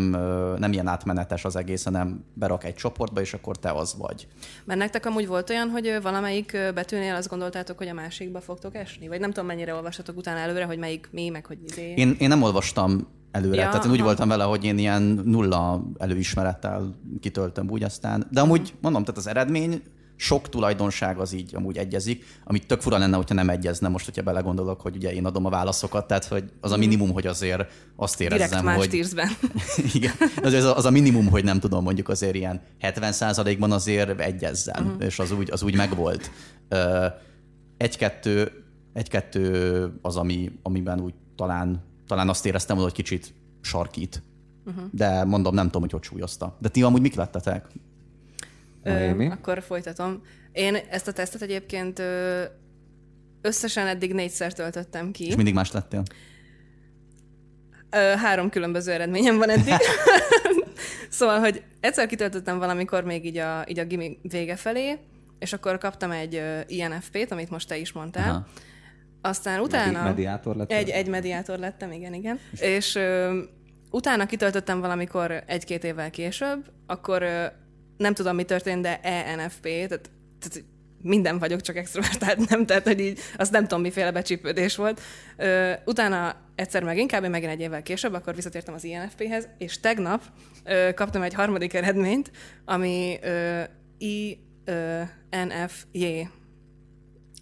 nem ilyen átmenetes az egész, hanem berak egy csoportba, és akkor te az vagy. Mert nektek amúgy volt olyan, hogy valamelyik betűnél azt gondoltátok, hogy a másikba fogtok esni? Vagy nem tudom, mennyire olvastatok utána előre, hogy melyik mi, meg hogy izé. Én, én nem olvastam előre. Ja, Tehát én úgy aha. voltam vele, hogy én ilyen nulla előismerettel kitöltöm úgy aztán. De amúgy mondom, tehát az eredmény sok tulajdonság az így amúgy egyezik, amit tök fura lenne, hogyha nem egyezne most, hogyha belegondolok, hogy ugye én adom a válaszokat, tehát hogy az a minimum, hogy azért azt érezzem, Direkt hogy... Direkt Igen, az, az a minimum, hogy nem tudom, mondjuk azért ilyen 70%-ban azért egyezzen, uh-huh. és az úgy, az úgy megvolt. Egy-kettő, egy-kettő az, ami, amiben úgy talán, talán azt éreztem, hogy kicsit sarkít. Uh-huh. De mondom, nem tudom, hogy hogy súlyozta. De ti amúgy mik lettetek? Ö, akkor folytatom. Én ezt a tesztet egyébként ö, összesen eddig négyszer töltöttem ki. És mindig más lettél? Ö, három különböző eredményem van eddig. szóval, hogy egyszer kitöltöttem valamikor még így a, így a gimi vége felé, és akkor kaptam egy INFP-t, amit most te is mondtál. Aha. Aztán utána... Medi- mediátor lettem? Egy, egy mediátor lettem, igen, igen. És ö, utána kitöltöttem valamikor egy-két évvel később, akkor ö, nem tudom, mi történt, de ENFP, tehát, tehát minden vagyok, csak extrovertált nem, tehát hogy így azt nem tudom, miféle becsípődés volt. Ö, utána egyszer meg inkább, megint egy évvel később, akkor visszatértem az INFP-hez, és tegnap ö, kaptam egy harmadik eredményt, ami ö, INFJ.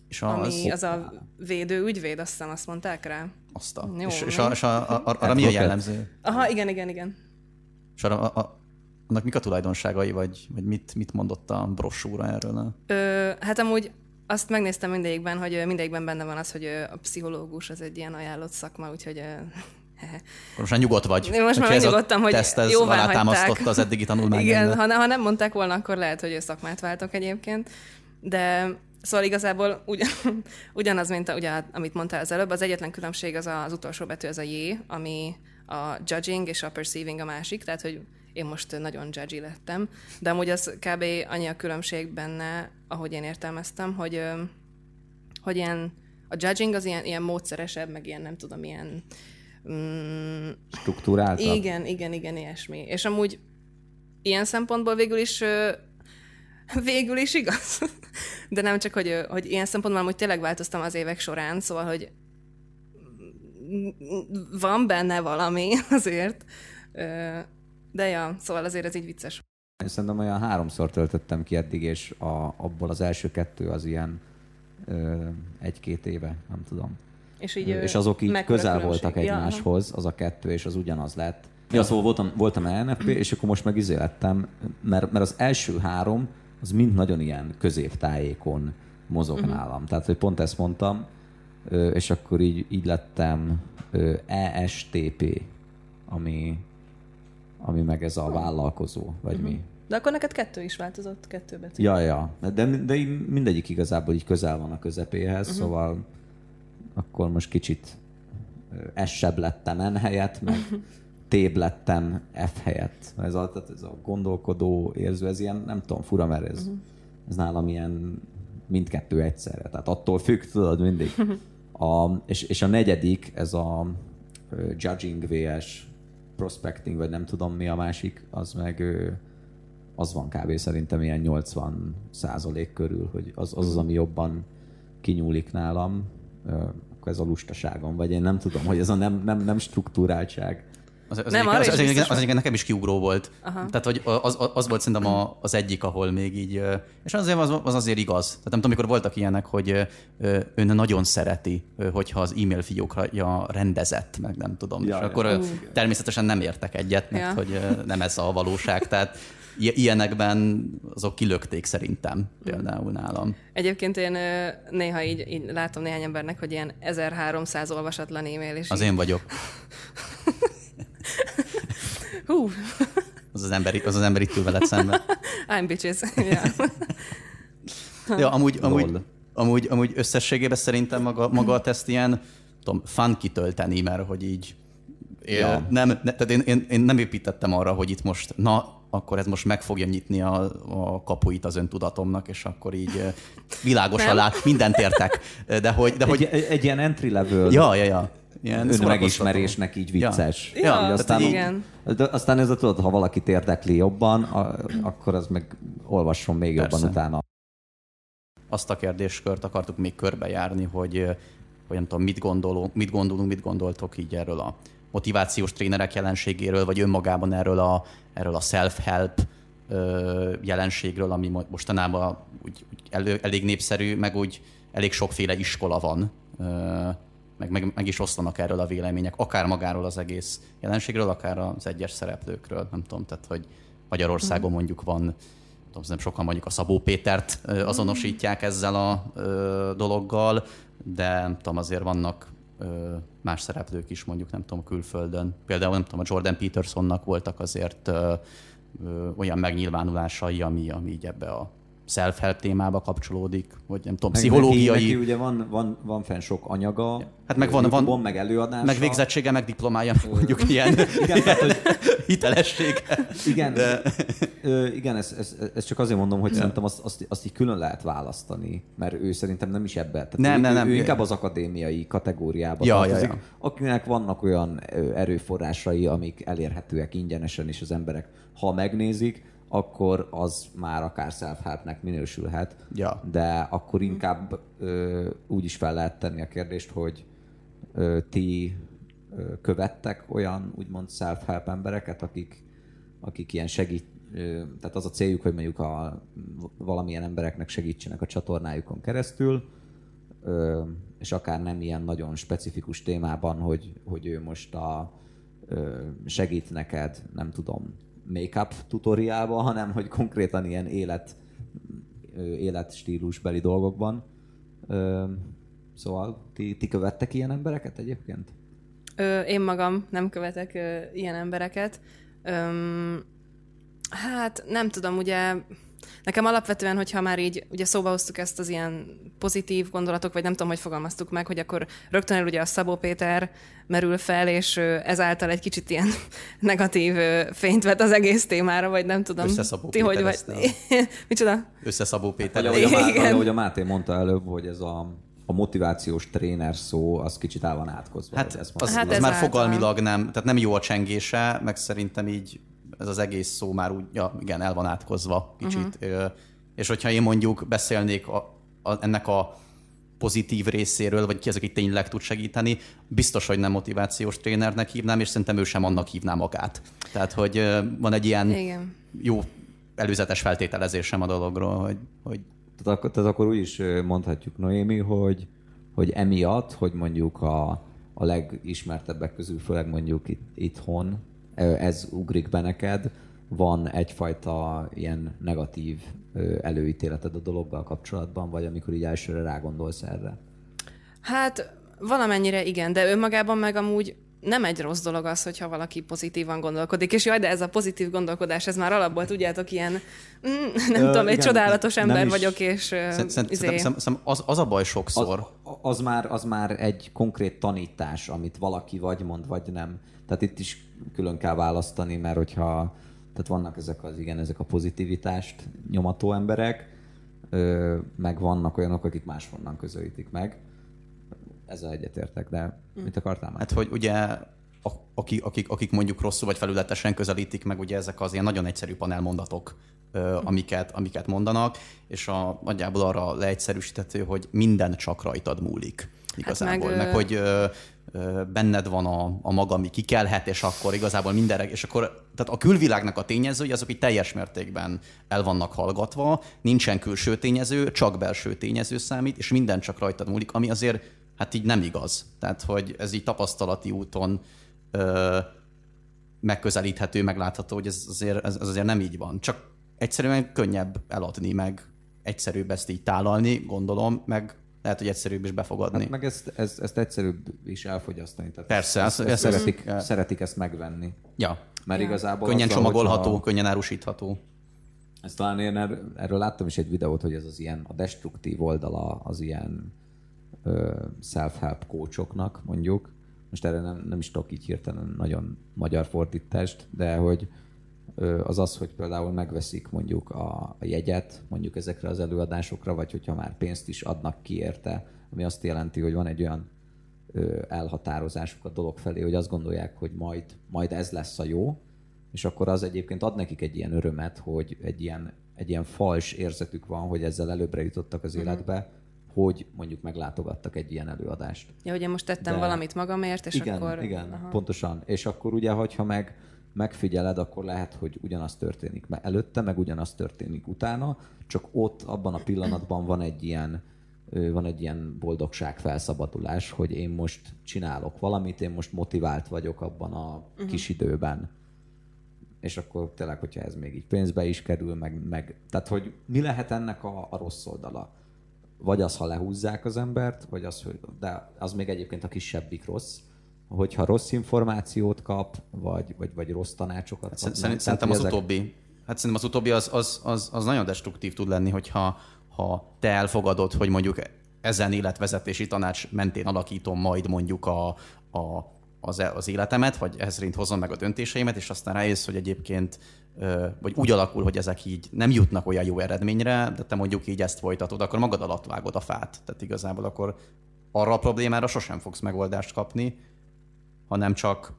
És az... Ami az a védő ügyvéd, azt hiszem, azt mondták rá. Azt a. Jó, és, és, a, és a, a, arra mi a jellemző? Aha, igen, igen, igen. És arra, a, a, annak mik a tulajdonságai, vagy, vagy mit, mit mondott a brossúra erről? Ö, hát amúgy azt megnéztem mindegyikben, hogy mindegyikben benne van az, hogy a pszichológus az egy ilyen ajánlott szakma, úgyhogy most már nyugodt vagy. Én most már nyugodtam, hogy teszt ez alátámasztotta az eddigi tanulmány. Igen, ha, ha nem mondták volna, akkor lehet, hogy szakmát váltok egyébként. De Szóval igazából ugyan, ugyanaz, mint a, ugye, amit mondtál az előbb, az egyetlen különbség az az utolsó betű, az a J, ami a judging és a perceiving a másik, tehát hogy én most nagyon judgy lettem, de amúgy az kb. annyi a különbség benne, ahogy én értelmeztem, hogy, hogy ilyen, a judging az ilyen, ilyen módszeresebb, meg ilyen nem tudom, ilyen... Mm, Struktúráltabb? Igen, igen, igen, ilyesmi. És amúgy ilyen szempontból végül is végül is igaz. De nem csak, hogy, hogy ilyen szempontból hogy tényleg változtam az évek során, szóval, hogy van benne valami azért. De ja, szóval azért ez így vicces. Én szerintem olyan háromszor töltöttem ki eddig, és a, abból az első kettő az ilyen egy-két éve, nem tudom. És, így, és azok így közel voltak egymáshoz, ja. az a kettő, és az ugyanaz lett. Ja, szóval voltam, voltam ENFP, és akkor most meg izé lettem, mert, mert az első három, az mind nagyon ilyen középtájékon mozog uh-huh. nálam. Tehát, hogy pont ezt mondtam, és akkor így, így lettem ESTP, ami, ami meg ez a vállalkozó, vagy uh-huh. mi. De akkor neked kettő is változott, kettő betű. Ja, ja. De, de mindegyik igazából így közel van a közepéhez, uh-huh. szóval akkor most kicsit S-sebb lettem N helyett, meg T lettem F helyett. Ez a, tehát ez a gondolkodó érző, ez ilyen, nem tudom, fura, mert ez, uh-huh. ez nálam ilyen mindkettő egyszerre. Tehát attól függ, tudod, mindig. A, és, és a negyedik, ez a judging vs prospecting, vagy nem tudom mi a másik, az meg az van kb. szerintem ilyen 80 százalék körül, hogy az, az az, ami jobban kinyúlik nálam, akkor ez a lustaságom, vagy én nem tudom, hogy ez a nem, nem, nem struktúráltság. Az, az, nem, egyik, az, az, az, az, az nekem is kiugró volt. Aha. Tehát, hogy az, az volt szerintem a, az egyik, ahol még így, és azért az, az azért igaz. Tehát nem tudom, amikor voltak ilyenek, hogy ön nagyon szereti, hogyha az e-mail fiókja rendezett, meg nem tudom. Ja, és ja. akkor uh. természetesen nem értek egyet, mert ja. hogy nem ez a valóság. Tehát ilyenekben azok kilökték szerintem például nálam. Egyébként én néha így, így látom néhány embernek, hogy ilyen 1300 olvasatlan e-mail is. Az így... én vagyok. Hú. Az az ember, az az ember itt ül veled szemben. I'm bitches. Yeah. ja, amúgy, amúgy, amúgy, amúgy összességében szerintem maga, maga a teszt ilyen, tudom, fun kitölteni, mert hogy így ja. nem, ne, tehát én, én, én, nem építettem arra, hogy itt most, na, akkor ez most meg fogja nyitni a, a kapuit az öntudatomnak, és akkor így világosan lát, mindent értek. De hogy, de hogy... Egy, egy ilyen entry level. Ja, ja, ja ilyen megismerésnek így vicces. Ja, ja aztán, igen. De aztán ez a tudod, ha valakit érdekli jobban, a, akkor az meg olvasson még Persze. jobban utána. Azt a kérdéskört akartuk még körbejárni, hogy, hogy nem tudom, mit, gondolunk, mit gondolunk, mit gondoltok így erről a motivációs trénerek jelenségéről, vagy önmagában erről a, erről a self-help ö, jelenségről, ami mostanában úgy, úgy elő, elég népszerű, meg úgy elég sokféle iskola van, ö, meg, meg, meg is oszlanak erről a vélemények, akár magáról az egész jelenségről, akár az egyes szereplőkről, nem tudom, tehát hogy Magyarországon mm. mondjuk van tudom, nem sokan mondjuk a Szabó Pétert azonosítják ezzel a ö, dologgal, de nem tudom, azért vannak ö, más szereplők is mondjuk, nem tudom, külföldön. Például nem tudom, a Jordan Petersonnak voltak azért ö, ö, olyan megnyilvánulásai, ami, ami így ebbe a self-help témába kapcsolódik, vagy nem tudom, meg pszichológiai... Neki, neki ugye van, van, van fenn sok anyaga, hát meg van, van, meg előadása. Meg végzettsége, meg diplomája, mondjuk ilyen, igen, tehát, hogy... hitelesség. Igen, De... ö, igen ezt, ezt, ezt, csak azért mondom, hogy ja. szerintem azt, azt, azt így külön lehet választani, mert ő szerintem nem is ebbe. Tehát nem, ő, nem, nem. Ő inkább az akadémiai kategóriába ja, tartozik, ja, ja. akinek vannak olyan erőforrásai, amik elérhetőek ingyenesen, és az emberek, ha megnézik, akkor az már akár self minősülhet. Ja. De akkor inkább ö, úgy is fel lehet tenni a kérdést, hogy ö, ti ö, követtek olyan úgymond self-help embereket, akik, akik ilyen segít, ö, tehát az a céljuk, hogy mondjuk a, valamilyen embereknek segítsenek a csatornájukon keresztül, ö, és akár nem ilyen nagyon specifikus témában, hogy, hogy ő most a, ö, segít neked, nem tudom, make-up tutoriálba, hanem hogy konkrétan ilyen élet, életstílusbeli dolgokban. Szóval ti, ti követtek ilyen embereket egyébként? Én magam nem követek ilyen embereket. Hát nem tudom, ugye Nekem alapvetően, hogyha már így ugye szóba hoztuk ezt az ilyen pozitív gondolatok, vagy nem tudom, hogy fogalmaztuk meg, hogy akkor rögtön el ugye a Szabó Péter merül fel, és ezáltal egy kicsit ilyen negatív fényt vet az egész témára, vagy nem tudom. Összeszabó ti, Péter hogy vagy... Micsoda? Összeszabó Péter. Ahogy, ahogy, a Máté, ahogy a Máté mondta előbb, hogy ez a a motivációs tréner szó, az kicsit el van átkozva. Hát, az, az, hát az már fogalmilag nem, tehát nem jó a csengése, meg szerintem így ez az egész szó már úgy, ja, igen, el van átkozva kicsit. Uh-huh. És hogyha én mondjuk beszélnék a, a, ennek a pozitív részéről, vagy ki az, aki tényleg tud segíteni, biztos, hogy nem motivációs trénernek hívnám, és szerintem ő sem annak hívná magát. Tehát, hogy van egy ilyen Igen. jó előzetes feltételezésem a dologról, hogy... hogy... Tehát, akkor, tehát akkor úgy is mondhatjuk, Noémi, hogy, hogy emiatt, hogy mondjuk a, a legismertebbek közül, főleg mondjuk itt, itthon, ez ugrik be neked, van egyfajta ilyen negatív előítéleted a dologgal kapcsolatban, vagy amikor így elsőre rágondolsz erre? Hát valamennyire igen, de önmagában meg amúgy nem egy rossz dolog az, hogyha valaki pozitívan gondolkodik, és jaj, de ez a pozitív gondolkodás, ez már alapból, tudjátok, ilyen, mm, nem Ö, tudom, egy igen, csodálatos ember vagyok, és szerint, szerint, izé... szerint, az, az a baj sokszor. Az, az, már, az már egy konkrét tanítás, amit valaki vagy mond, vagy nem. Tehát itt is külön kell választani, mert hogyha tehát vannak ezek az igen, ezek a pozitivitást nyomató emberek, meg vannak olyanok, akik máshonnan közelítik meg. Ezzel egyetértek, de mit akartál már? Hát, hogy ugye akik, akik, akik mondjuk rosszul vagy felületesen közelítik meg, ugye ezek az ilyen nagyon egyszerű panelmondatok, amiket, amiket mondanak, és a, nagyjából arra leegyszerűsíthető, hogy minden csak rajtad múlik igazából. Hát meg, meg hogy benned van a, a maga, ami kikelhet, és akkor igazából mindenre, és akkor tehát a külvilágnak a tényezői azok így teljes mértékben el vannak hallgatva, nincsen külső tényező, csak belső tényező számít, és minden csak rajtad múlik, ami azért hát így nem igaz. Tehát, hogy ez így tapasztalati úton ö, megközelíthető, meglátható, hogy ez azért, ez, ez azért nem így van. Csak egyszerűen könnyebb eladni, meg egyszerűbb ezt így tálalni, gondolom, meg lehet, hogy egyszerűbb is befogadni. Hát meg ezt, ezt, ezt egyszerűbb is elfogyasztani. Tehát Persze. Ezt, ezt, ezt szeretik, ezt, szeretik ezt megvenni. Ja. Mert ja. igazából Könnyen azzal, csomagolható, hogyha... könnyen árusítható. Ezt talán én er, erről láttam is egy videót, hogy ez az ilyen a destruktív oldala az ilyen self-help coachoknak mondjuk. Most erre nem, nem is tudok így hirtelen nagyon magyar fordítást, de hogy az az, hogy például megveszik mondjuk a, a jegyet mondjuk ezekre az előadásokra, vagy hogyha már pénzt is adnak ki érte, ami azt jelenti, hogy van egy olyan elhatározásuk a dolog felé, hogy azt gondolják, hogy majd, majd ez lesz a jó, és akkor az egyébként ad nekik egy ilyen örömet, hogy egy ilyen, egy ilyen fals érzetük van, hogy ezzel előbbre jutottak az uh-huh. életbe, hogy mondjuk meglátogattak egy ilyen előadást. Ja, hogy én most tettem De... valamit magamért, és igen, akkor... Igen, Aha. pontosan. És akkor ugye, hogyha meg megfigyeled, akkor lehet, hogy ugyanaz történik előtte, meg ugyanaz történik utána, csak ott abban a pillanatban van egy ilyen van egy ilyen boldogság felszabadulás, hogy én most csinálok valamit, én most motivált vagyok abban a uh-huh. kis időben. És akkor tényleg, hogyha ez még így pénzbe is kerül, meg, meg tehát hogy mi lehet ennek a, a rossz oldala? Vagy az, ha lehúzzák az embert, vagy az, hogy, de az még egyébként a kisebbik rossz, hogyha rossz információt kap, vagy, vagy, vagy rossz tanácsokat kap. Szerint, szerintem az ezek... utóbbi. Hát szerintem az utóbbi az, az, az, az nagyon destruktív tud lenni, hogyha ha te elfogadod, hogy mondjuk ezen életvezetési tanács mentén alakítom majd mondjuk a, a, az, e, az életemet, vagy ehhez szerint hozom meg a döntéseimet, és aztán rájössz, hogy egyébként vagy úgy alakul, hogy ezek így nem jutnak olyan jó eredményre, de te mondjuk így ezt folytatod, akkor magad alatt vágod a fát. Tehát igazából akkor arra a problémára sosem fogsz megoldást kapni, hanem csak,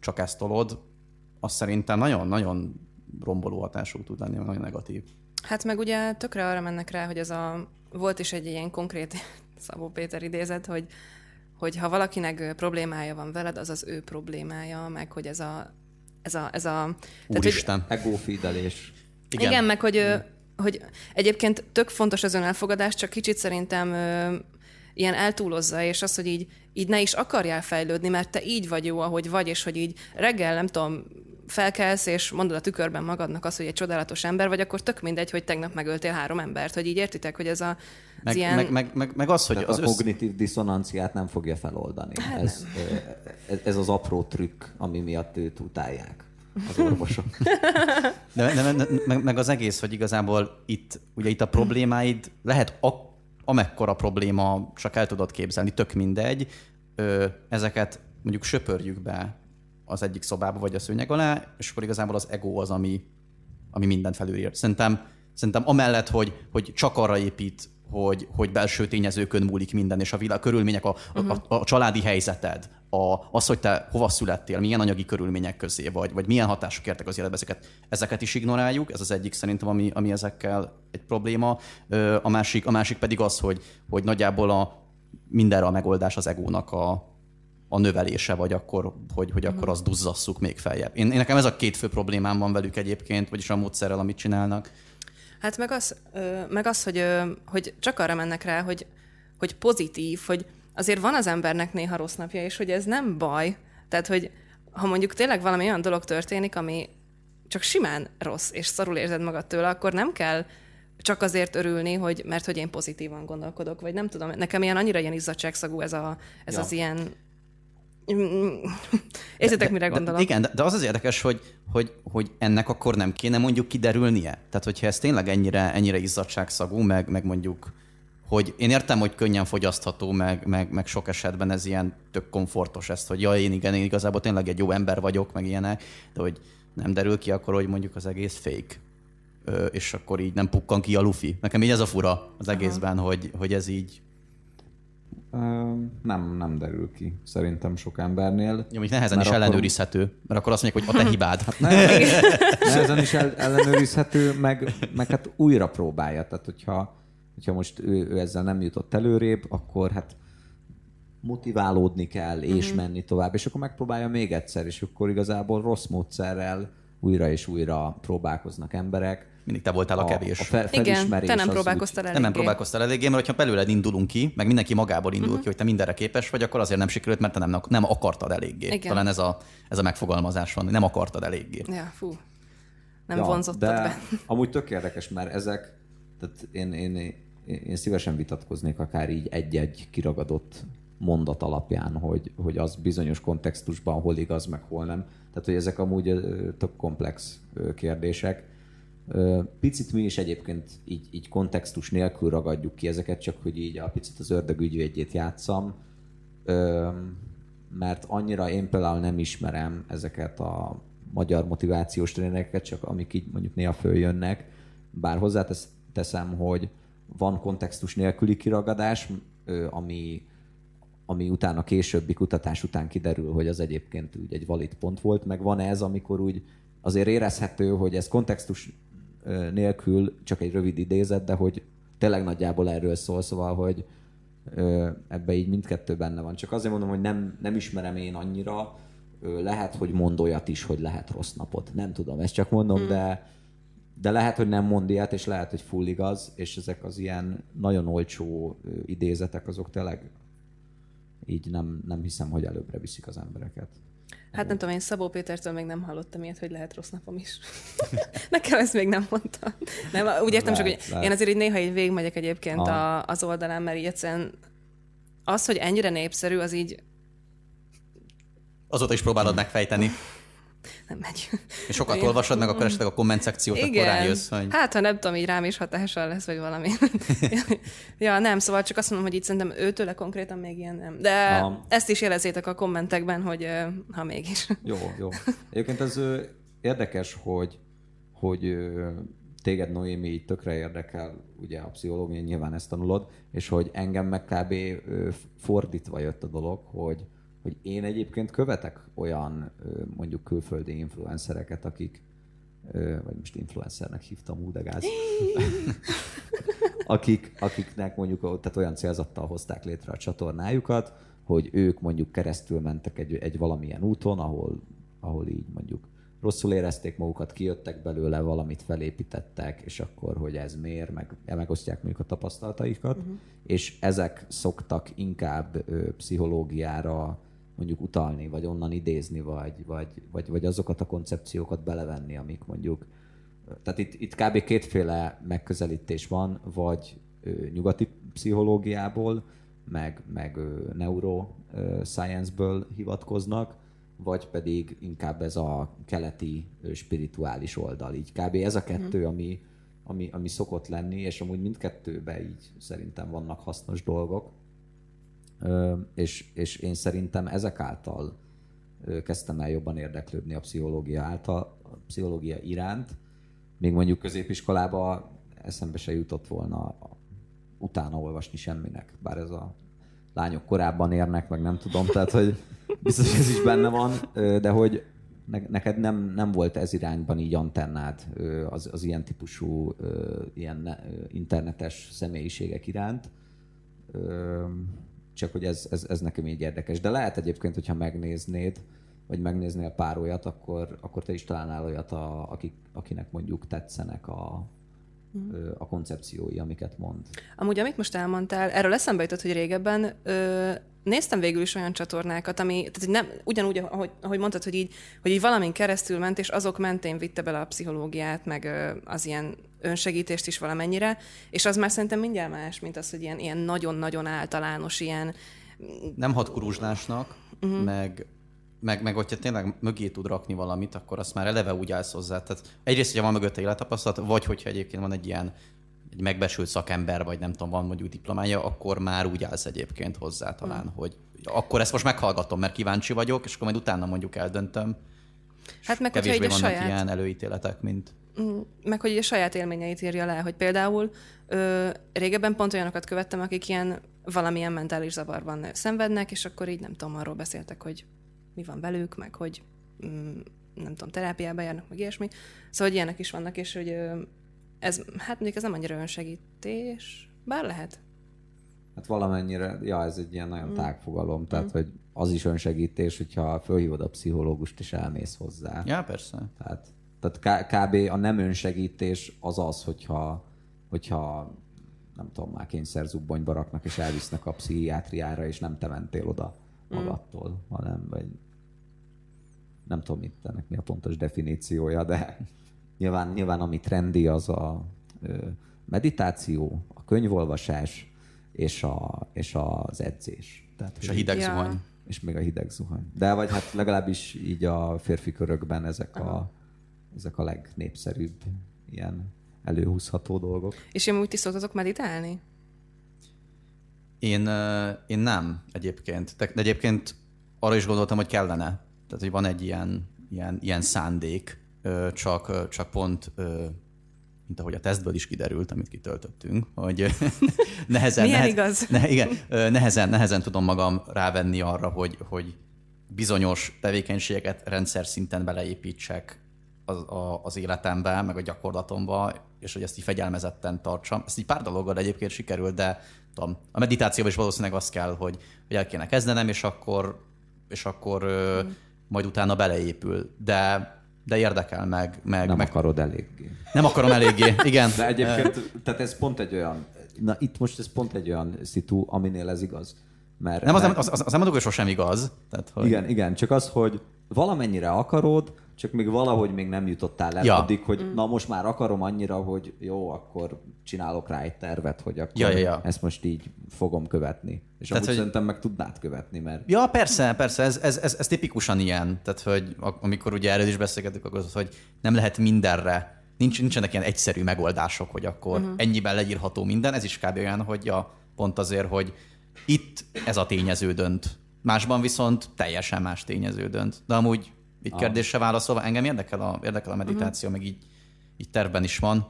csak ezt tolod. Azt szerintem nagyon-nagyon romboló hatású tud lenni, nagyon negatív. Hát meg ugye tökre arra mennek rá, hogy ez a, volt is egy ilyen konkrét Szabó Péter idézet, hogy, hogy ha valakinek problémája van veled, az az ő problémája, meg hogy ez a ez a, ez a Úristen. Tehát, hogy, egófidelés. Igen. Igen, meg hogy, hogy egyébként tök fontos az önelfogadás, csak kicsit szerintem ilyen eltúlozza, és az, hogy így, így ne is akarjál fejlődni, mert te így vagy jó, ahogy vagy, és hogy így reggel, nem tudom, felkelsz, és mondod a tükörben magadnak azt, hogy egy csodálatos ember vagy, akkor tök mindegy, hogy tegnap megöltél három embert, hogy így értitek, hogy ez a meg, ilyen... meg, meg, meg, meg az, hogy Tehát az a össz... kognitív diszonanciát nem fogja feloldani. Hát ez, ez, ez az apró trükk, ami miatt őt utálják az orvosok. De, de, de, meg, meg az egész, hogy igazából itt, ugye itt a problémáid lehet a, amekkora probléma, csak el tudod képzelni, tök mindegy, ö, ezeket mondjuk söpörjük be az egyik szobába, vagy a szőnyeg alá, és akkor igazából az ego az, ami, ami mindent felülír. Szerintem, szerintem amellett, hogy, hogy csak arra épít, hogy, hogy belső tényezőkön múlik minden, és a világ körülmények, a, uh-huh. a, a, családi helyzeted, a, az, hogy te hova születtél, milyen anyagi körülmények közé vagy, vagy milyen hatások értek az életbe, ezeket, ezeket is ignoráljuk, ez az egyik szerintem, ami, ami ezekkel egy probléma. A másik, a másik pedig az, hogy, hogy nagyjából a, mindenre a megoldás az egónak a, a növelése, vagy akkor, hogy, hogy akkor mhm. azt duzzasszuk még feljebb. Én, én nekem ez a két fő problémám van velük egyébként, vagyis a módszerrel, amit csinálnak. Hát meg az, meg az hogy, hogy csak arra mennek rá, hogy, hogy pozitív, hogy azért van az embernek néha rossz napja, és hogy ez nem baj. Tehát, hogy ha mondjuk tényleg valami olyan dolog történik, ami csak simán rossz, és szarul érzed magad tőle, akkor nem kell csak azért örülni, hogy mert hogy én pozitívan gondolkodok, vagy nem tudom, nekem ilyen annyira ilyen izzadságszagú ez, a, ez ja. az ilyen Érzitek, mire gondolom? Igen, de az az érdekes, hogy, hogy, hogy ennek akkor nem kéne mondjuk kiderülnie. Tehát, hogyha ez tényleg ennyire, ennyire izzadságszagú, meg, meg mondjuk, hogy én értem, hogy könnyen fogyasztható, meg, meg, meg sok esetben ez ilyen tök komfortos ezt, hogy ja, én igen, én igazából tényleg egy jó ember vagyok, meg ilyenek, de hogy nem derül ki akkor, hogy mondjuk az egész fake. Ö, és akkor így nem pukkan ki a lufi. Nekem így ez a fura az egészben, hogy, hogy ez így nem, nem derül ki szerintem sok embernél. Jó, még nehezen is akkor... ellenőrizhető, mert akkor azt mondják, hogy a te hibád. Hát ne, nehezen is el, ellenőrizhető, meg, meg hát újra próbálja. Tehát, hogyha, hogyha most ő, ő ezzel nem jutott előrébb, akkor hát motiválódni kell, és mm-hmm. menni tovább, és akkor megpróbálja még egyszer, és akkor igazából rossz módszerrel újra és újra próbálkoznak emberek mindig te voltál a, a kevés. A fe, Igen, te nem próbálkoztál eléggé. Nem, nem próbálkoztál eléggé, mert ha belőled indulunk ki, meg mindenki magából indul uh-huh. ki, hogy te mindenre képes vagy, akkor azért nem sikerült, mert te nem, nem akartad eléggé. Igen. Talán ez a, ez a megfogalmazás van, nem akartad eléggé. Ja, fú. Nem ja, vonzottad de be. amúgy tök érdekes, mert ezek, tehát én, én, én, én szívesen vitatkoznék akár így egy-egy kiragadott mondat alapján, hogy, hogy az bizonyos kontextusban hol igaz, meg hol nem. Tehát, hogy ezek amúgy tök komplex kérdések Picit mi is egyébként így, így kontextus nélkül ragadjuk ki ezeket, csak hogy így a picit az ördög ügyvédjét játszam, mert annyira én például nem ismerem ezeket a magyar motivációs trénereket, csak amik így mondjuk néha följönnek, bár hozzáteszem, hogy van kontextus nélküli kiragadás, ami, ami utána későbbi kutatás után kiderül, hogy az egyébként úgy egy valid pont volt, meg van ez, amikor úgy azért érezhető, hogy ez kontextus nélkül csak egy rövid idézet, de hogy tényleg nagyjából erről szól, szóval, hogy ebbe így mindkettő benne van. Csak azért mondom, hogy nem, nem ismerem én annyira, lehet, hogy mond olyat is, hogy lehet rossz napot. Nem tudom, ezt csak mondom, mm. de de lehet, hogy nem mond ilyet, és lehet, hogy full igaz, és ezek az ilyen nagyon olcsó idézetek, azok tényleg így nem, nem hiszem, hogy előbbre viszik az embereket. Hát nem tudom, én Szabó Pétertől még nem hallottam ilyet, hogy lehet rossz napom is. Nekem ezt még nem mondta. Nem, úgy értem csak, hogy lehet. én azért így néha így végigmegyek egyébként a, az oldalán, mert így egyszerűen az, hogy ennyire népszerű, az így... Azóta is próbálod megfejteni nem megy. És sokat Igen. olvasod meg, akkor esetleg a komment szekciót, Igen. akkor rájössz, hogy... Hát, ha nem tudom, így rám is hatással lesz, vagy valami. ja, nem, szóval csak azt mondom, hogy itt szerintem őtőle konkrétan még ilyen nem. De ha. ezt is jelezzétek a kommentekben, hogy ha mégis. jó, jó. Egyébként ez érdekes, hogy, hogy téged Noémi így tökre érdekel, ugye a pszichológia, nyilván ezt tanulod, és hogy engem meg kb. fordítva jött a dolog, hogy, hogy én egyébként követek olyan mondjuk külföldi influencereket, akik vagy most influencernek hívtam, úgy akik, akiknek mondjuk tehát olyan célzattal hozták létre a csatornájukat, hogy ők mondjuk keresztül mentek egy, egy valamilyen úton, ahol, ahol így mondjuk rosszul érezték magukat, kijöttek belőle, valamit felépítettek, és akkor, hogy ez miért, meg megosztják mondjuk a tapasztalataikat, uh-huh. és ezek szoktak inkább ö, pszichológiára mondjuk utalni, vagy onnan idézni, vagy, vagy, vagy, vagy azokat a koncepciókat belevenni, amik mondjuk... Tehát itt, itt kb. kétféle megközelítés van, vagy ö, nyugati pszichológiából, meg, meg neuroscience-ből hivatkoznak, vagy pedig inkább ez a keleti spirituális oldal. Így kb. ez a kettő, mm. ami, ami, ami szokott lenni, és amúgy mindkettőben így szerintem vannak hasznos dolgok és, és én szerintem ezek által kezdtem el jobban érdeklődni a pszichológia által, a pszichológia iránt. Még mondjuk középiskolába eszembe se jutott volna utána olvasni semminek, bár ez a lányok korábban érnek, meg nem tudom, tehát hogy biztos ez is benne van, de hogy neked nem, nem volt ez irányban így antennád az, az ilyen típusú ilyen internetes személyiségek iránt csak hogy ez, ez, ez nekem így érdekes. De lehet egyébként, hogyha megnéznéd, vagy megnéznél pár olyat, akkor, akkor te is találnál olyat, a, akik, akinek mondjuk tetszenek a, mm. a koncepciói, amiket mond. Amúgy, amit most elmondtál, erről eszembe jutott, hogy régebben ö, néztem végül is olyan csatornákat, ami, tehát nem, ugyanúgy, ahogy, ahogy mondtad, hogy így, hogy így valamin keresztül ment, és azok mentén vitte bele a pszichológiát, meg ö, az ilyen önsegítést is valamennyire, és az már szerintem mindjárt más, mint az, hogy ilyen, ilyen nagyon-nagyon általános, ilyen... Nem hat kuruzslásnak, uh-huh. meg, meg, meg hogyha tényleg mögé tud rakni valamit, akkor azt már eleve úgy állsz hozzá. Tehát egyrészt, hogyha van mögötte élettapasztalat, vagy hogyha egyébként van egy ilyen egy megbesült szakember, vagy nem tudom, van mondjuk diplomája, akkor már úgy állsz egyébként hozzá talán, mm. hogy akkor ezt most meghallgatom, mert kíváncsi vagyok, és akkor majd utána mondjuk eldöntöm. Hát meg hogyha egy a saját... ilyen előítéletek, mint... Mm, meg hogy a saját élményeit írja le, hogy például ö, régebben pont olyanokat követtem, akik ilyen valamilyen mentális zavarban szenvednek, és akkor így nem tudom, arról beszéltek, hogy mi van velük, meg hogy mm, nem tudom, terápiába járnak, meg ilyesmi. Szóval, hogy ilyenek is vannak, és hogy ez, hát mondjuk ez nem annyira önsegítés, bár lehet. Hát valamennyire, ja, ez egy ilyen nagyon mm. tágfogalom, tehát, mm. hogy az is önsegítés, hogyha fölhívod a pszichológust és elmész hozzá. Ja, persze. Tehát, tehát kb. a nem önsegítés az az, hogyha, hogyha nem tudom, már kényszerzubbonyba raknak, és elvisznek a pszichiátriára, és nem te mentél oda mm. magadtól, mm. hanem vagy nem tudom, mit ennek mi a pontos definíciója, de nyilván, nyilván ami trendi, az a meditáció, a könyvolvasás, és, a, és az edzés. Tehát, és a hideg ja. zuhany. És még a hideg zuhany. De vagy hát legalábbis így a férfi körökben ezek a, ezek a legnépszerűbb ilyen előhúzható dolgok. És én úgy ti szoktatok meditálni? Én, én nem egyébként. De egyébként arra is gondoltam, hogy kellene. Tehát, hogy van egy ilyen, ilyen, ilyen szándék, csak, csak pont mint ahogy a tesztből is kiderült, amit kitöltöttünk, hogy nehezen, nehez, igaz? Ne, igen, nehezen, nehezen tudom magam rávenni arra, hogy, hogy bizonyos tevékenységeket rendszer szinten beleépítsek az, a, az életembe, meg a gyakorlatomba, és hogy ezt így fegyelmezetten tartsam. Ezt így pár dologgal egyébként sikerült, de tudom, a meditációban is valószínűleg az kell, hogy, hogy el kéne kezdenem, és akkor, és akkor mm majd utána beleépül. De, de érdekel meg. meg Nem meg, akarod eléggé. nem akarom eléggé, igen. De egyébként, tehát ez pont egy olyan, na itt most ez pont egy olyan szitu, aminél ez igaz. Mert, Nem, az, mert, az, az, az nem mondok, hogy sosem igaz. Tehát, hogy... igen, igen, csak az, hogy valamennyire akarod, csak még valahogy még nem jutottál el Ja. addig, hogy na most már akarom annyira, hogy jó, akkor csinálok rá egy tervet, hogy akkor Ja, ja, ja. ezt most így fogom követni. És Tehát, amúgy hogy- szerintem meg tudnád követni, mert Ja, persze, persze, ez, ez, ez, ez tipikusan ilyen. Tehát, hogy amikor ugye erről is beszélgettük, akkor az, hogy nem lehet mindenre, nincs, nincsenek ilyen egyszerű megoldások, hogy akkor uh-huh. ennyiben leírható minden. Ez is kb. olyan, hogy ja, pont azért, hogy itt ez a tényező dönt. Másban viszont teljesen más tényező dönt. De amúgy így Ah. kérdésre válaszolva, engem érdekel a, érdekel a meditáció, uh-huh. meg így, így tervben is van.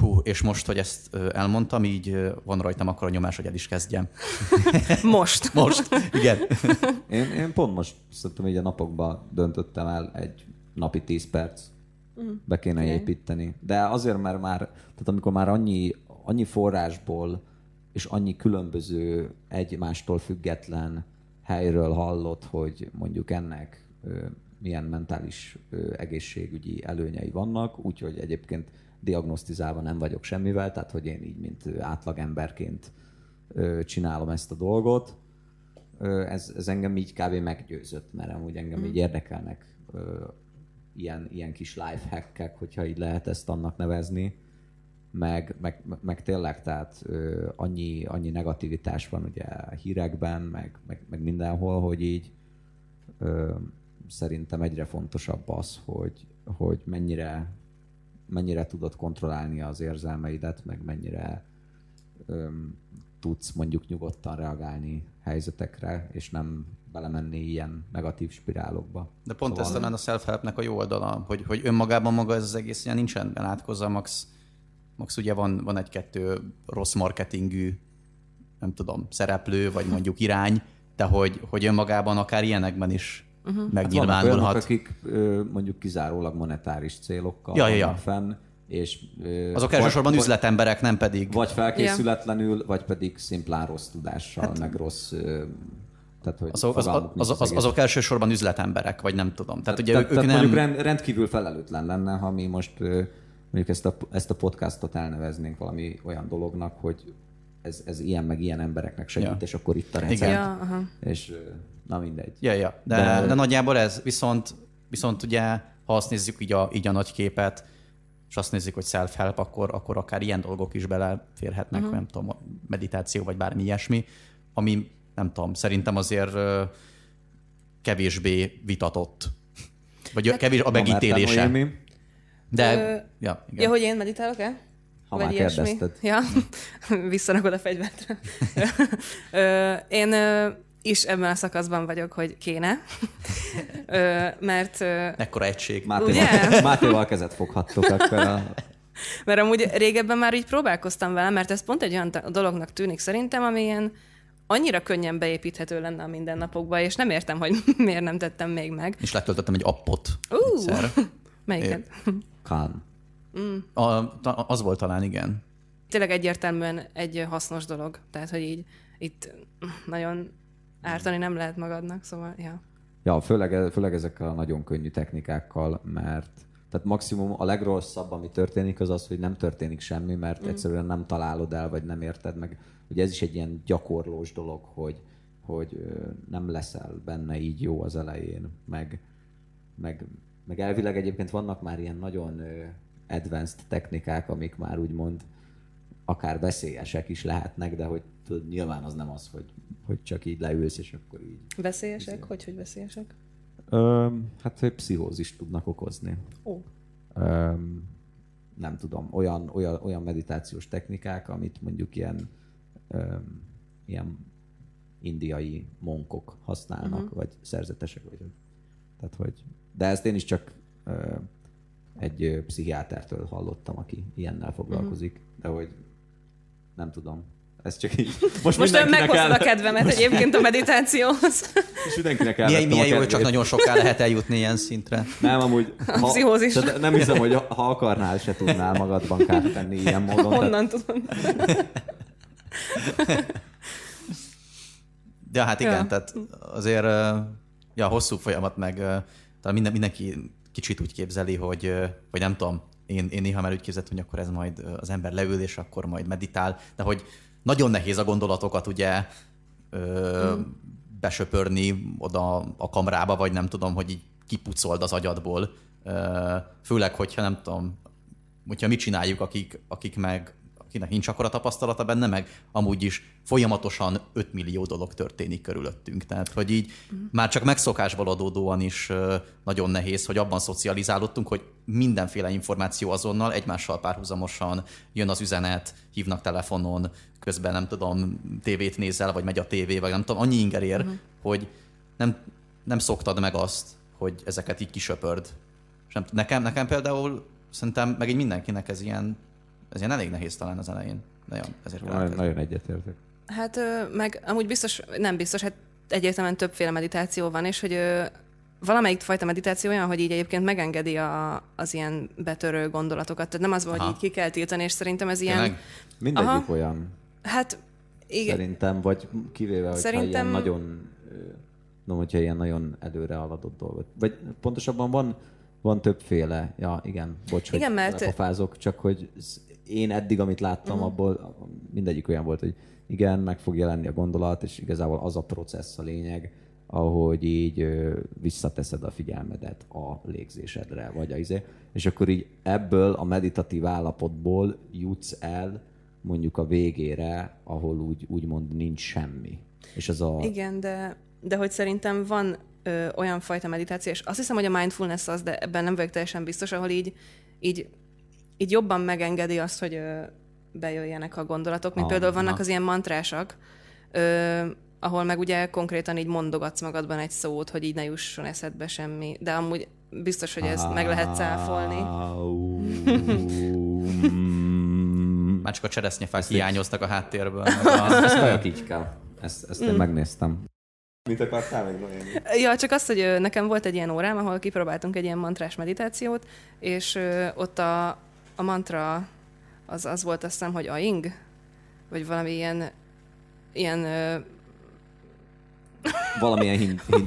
Hú, és most, hogy ezt elmondtam, így van rajtam akkor a nyomás, hogy el is kezdjem. Most. Most, igen. én, én pont most szerintem így a napokban döntöttem el egy napi 10 perc. Be kéne Oké. építeni. De azért, mert már, tehát amikor már annyi, annyi forrásból és annyi különböző egymástól független helyről hallott, hogy mondjuk ennek milyen mentális egészségügyi előnyei vannak, úgyhogy egyébként diagnosztizálva nem vagyok semmivel, tehát hogy én így, mint átlagemberként csinálom ezt a dolgot, ez, ez engem így kb. meggyőzött, mert amúgy engem így érdekelnek ö, ilyen, ilyen kis lifehackek, hogyha így lehet ezt annak nevezni, meg, meg, meg tényleg, tehát ö, annyi, annyi negativitás van ugye a hírekben, meg, meg, meg mindenhol, hogy így ö, szerintem egyre fontosabb az, hogy, hogy mennyire, mennyire tudod kontrollálni az érzelmeidet, meg mennyire öm, tudsz mondjuk nyugodtan reagálni helyzetekre, és nem belemenni ilyen negatív spirálokba. De pont Szóval- ez talán a self-helpnek a jó oldala, hogy, hogy önmagában maga ez az egész ilyen nincsen belátkozva, max, max ugye van, van egy-kettő rossz marketingű, nem tudom, szereplő, vagy mondjuk irány, de hogy, hogy önmagában akár ilyenekben is uh-huh. Hát vannak megnyilvánulhat. olyanok, akik ö, mondjuk kizárólag monetáris célokkal Ja, ja, ja. vannak fenn, és Azok vagy- elsősorban vagy- üzletemberek, nem pedig... Vagy felkészületlenül, vagy pedig szimplán rossz tudással, hát, meg rossz... Tehát, hogy Azok, az, az, az, azok elsősorban üzletemberek, vagy nem tudom. Tehát ugye tehát, ők, tehát nem... mondjuk rend, rendkívül felelőtlen lenne, ha mi most mondjuk ezt a, ezt a podcastot elneveznénk valami olyan dolognak, hogy ez, ez ilyen meg ilyen embereknek segít, Ja. és akkor itt a recept. Igen. Ja, aha. És na mindegy. Ja, ja. De, De- de... nagyjából ez. Viszont, viszont ugye, ha azt nézzük így a, így a nagy képet, és azt nézzük, hogy self-help, akkor, akkor akár ilyen dolgok is beleférhetnek, uh-huh. nem tudom, meditáció, vagy bármi ilyesmi, ami nem tudom, szerintem azért ö, kevésbé vitatott. Vagy hát, kevés a megítélése. De, Ö, ja, igen. Ja, hogy én meditálok-e? Ha már kérdezted. Ja, visszarakod a fegyvert. ö, én is ebben a szakaszban vagyok, hogy kéne. Ö, mert, Ekkora egység. Mátéval? Mátéval kezet foghattok akkor a... mert amúgy régebben már így próbálkoztam vele, mert ez pont egy olyan dolognak tűnik szerintem, ami ilyen annyira könnyen beépíthető lenne a mindennapokba, és nem értem, hogy miért nem tettem még meg. És letöltöttem egy appot. Ú, egyszer. melyiket? Khan. A, ta- az volt talán, igen. Tényleg egyértelműen egy hasznos dolog. Tehát, hogy így itt nagyon ártani nem lehet magadnak, szóval, ja. Ja, főleg, főleg ezekkel a nagyon könnyű technikákkal, mert tehát maximum a legrosszabb, ami történik, az az, hogy nem történik semmi, mert mm. egyszerűen nem találod el, vagy nem érted meg. Ugye ez is egy ilyen gyakorlós dolog, hogy, hogy nem leszel benne így jó az elején, meg, meg, meg elvileg egyébként vannak már ilyen nagyon advanced technikák, amik már úgymond akár veszélyesek is lehetnek, de hogy tudod, nyilván az nem az, hogy, hogy csak így leülsz, és akkor így Veszélyesek? Hogy, hogy veszélyesek? Ö, hát, hogy pszichózist tudnak okozni. Ó. Ö, nem tudom, olyan, olyan, olyan meditációs technikák, amit mondjuk ilyen, ö, ilyen indiai monkok használnak, uh-huh. vagy szerzetesek, vagy tehát, hogy, de ezt én is csak ö, egy ö, pszichiátertől hallottam, aki ilyennel foglalkozik, uh-huh. de hogy nem tudom. Ez csak így. Most, Most meghoztad el- a kedvemet egyébként a meditációhoz. Most mindenkinek Milyen, elvettem milyen a jó, hogy csak nagyon soká lehet eljutni ilyen szintre. Nem, amúgy... Ha, pszichózis. tehát Nem hiszem, hogy ha akarnál, se tudnál magadban kárt tenni ilyen módon. Tehát, Honnan tudom? De hát igen, Ja. tehát azért Ja, a hosszú folyamat meg minden, mindenki kicsit úgy képzeli, hogy, vagy nem tudom, én, én néha már úgy képzeltem, hogy akkor ez majd az ember leül, és akkor majd meditál, de hogy nagyon nehéz a gondolatokat ugye ö, mm. besöpörni oda a kamrába, vagy nem tudom, hogy így kipucold az agyadból. Ö, főleg, hogyha nem tudom, hogyha mit csináljuk, akik, akik meg akinek nincs akkora tapasztalata benne, meg amúgy is folyamatosan 5 millió dolog történik körülöttünk. Tehát, hogy így mm. már csak megszokásból adódóan is nagyon nehéz, hogy abban szocializálódtunk, hogy mindenféle információ azonnal egymással párhuzamosan jön az üzenet, hívnak telefonon, közben nem tudom, tévét nézel, vagy megy a tévé, vagy nem tudom, annyi inger ér, mm. hogy nem, nem szoktad meg azt, hogy ezeket így kisöpörd. És nem, nekem, nekem például szerintem, meg így mindenkinek ez ilyen ez ilyen elég nehéz talán az elején. Nagyon, ezért nagyon, nagyon egyetértek. Hát meg amúgy biztos, nem biztos, hát egyértelműen többféle meditáció van, és hogy valamelyik fajta meditáció olyan, hogy így egyébként megengedi a, az ilyen betörő gondolatokat. Tehát nem az van, hogy így ki kell tiltani, és szerintem ez ilyen... Tényleg? Mindegyik Aha. olyan. Hát igen. Szerintem, vagy kivéve, hogyha Szerintem... ilyen nagyon no, hogyha ilyen nagyon előre haladott dolgot. Vagy pontosabban van, van többféle, ja igen, bocs, igen, hogy mert... pofázok, csak hogy én eddig, amit láttam, uh-huh. abból mindegyik olyan volt, hogy igen, meg fog jelenni a gondolat, és igazából az a processz a lényeg, ahogy így ö, visszateszed a figyelmedet a légzésedre, vagy a izé, és akkor így ebből a meditatív állapotból jutsz el mondjuk a végére, ahol úgy, úgymond nincs semmi. És az a... Igen, de, de hogy szerintem van ö, olyan fajta meditáció, és azt hiszem, hogy a mindfulness az, de ebben nem vagyok teljesen biztos, ahol így, így így jobban megengedi azt, hogy ö, bejöjjenek a gondolatok, mint ah, például vannak na. az ilyen mantrásak, ö, ahol meg ugye konkrétan így mondogatsz magadban egy szót, hogy így ne jusson eszedbe semmi, de amúgy biztos, hogy ezt meg lehet cáfolni. Már csak a cseresznyefák hiányoztak a háttérből. Ezt így kell. Ezt, ezt én mm. megnéztem. Mit akartál még Noémi? Ja, csak azt, hogy nekem volt egy ilyen órám, ahol kipróbáltunk egy ilyen mantrás meditációt, és ott a, a mantra az, az volt azt hiszem, hogy aing? Vagy valami ilyen, ilyen ö... valamilyen hin, hin,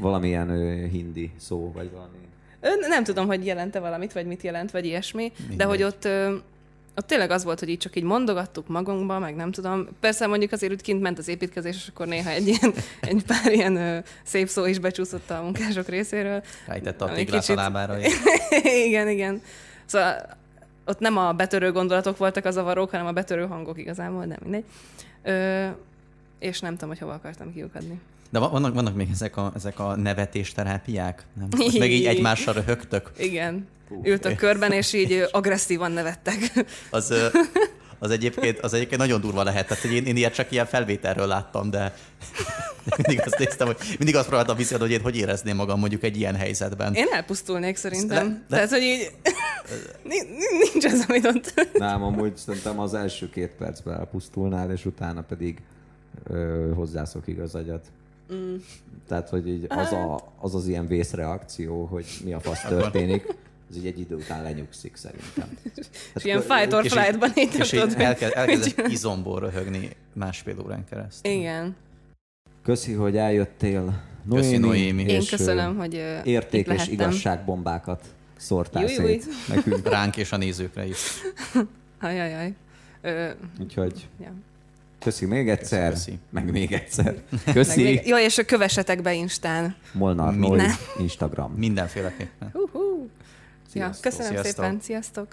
valamilyen ö, hindi szó, vagy valami. Nem tudom, hogy jelente valamit, vagy mit jelent, vagy ilyesmi, Minden. de hogy ott ö, ott tényleg az volt, hogy így csak így mondogattuk magunkba, meg nem tudom. Persze mondjuk azért úgy kint ment az építkezés, és akkor néha egy, ilyen, egy pár ilyen ö, szép szó is becsúszott a munkások részéről. Rájtett a téglát kicsit... a lábára. igen, igen. Szóval ott nem a betörő gondolatok voltak a zavarók, hanem a betörő hangok igazából, nem mindegy. Ö, és nem tudom, hogy hova akartam kiukadni. De vannak, vannak még ezek a, ezek a nevetés terápiák? Nem? Most meg így egymással röhögtök. Igen. Ültök körben, és így agresszívan nevettek. Az, az egyébként, az egyébként nagyon durva lehet. Tehát, hogy én, én ilyet csak ilyen felvételről láttam, de mindig azt néztem, hogy mindig azt próbáltam vissza, hogy én hogy érezném magam mondjuk egy ilyen helyzetben. Én elpusztulnék szerintem. Le, de... Tehát, hogy így nincs ez, amit ott... Nem, amúgy szerintem az első két percben elpusztulnál, és utána pedig ö, hozzászokik az agyat. Mm. Tehát, hogy így az, a, hát- az az ilyen vészreakció, hogy mi a fasz történik, az így egy idő után lenyugszik szerintem. Hát ilyen fight or flight-ban így És így elkezd, elkezd izomból röhögni másfél órán keresztül. Igen. Köszi, hogy eljöttél. Noémi, Köszi, Noémi. Én köszönöm, hogy Értékes igazságbombákat szórtál Júj, szét nekünk. Ránk és a nézőkre is. Ajajaj. Ö... Úgyhogy... Ja. Köszi még egyszer, köszi. meg még egyszer. Köszi. Meg még... Jó, és kövessetek be Instán. Molnar Minden. Instagram. Mindenféleképpen. Uh-huh. Ja, köszönöm Sziasztok. szépen, sziasztok!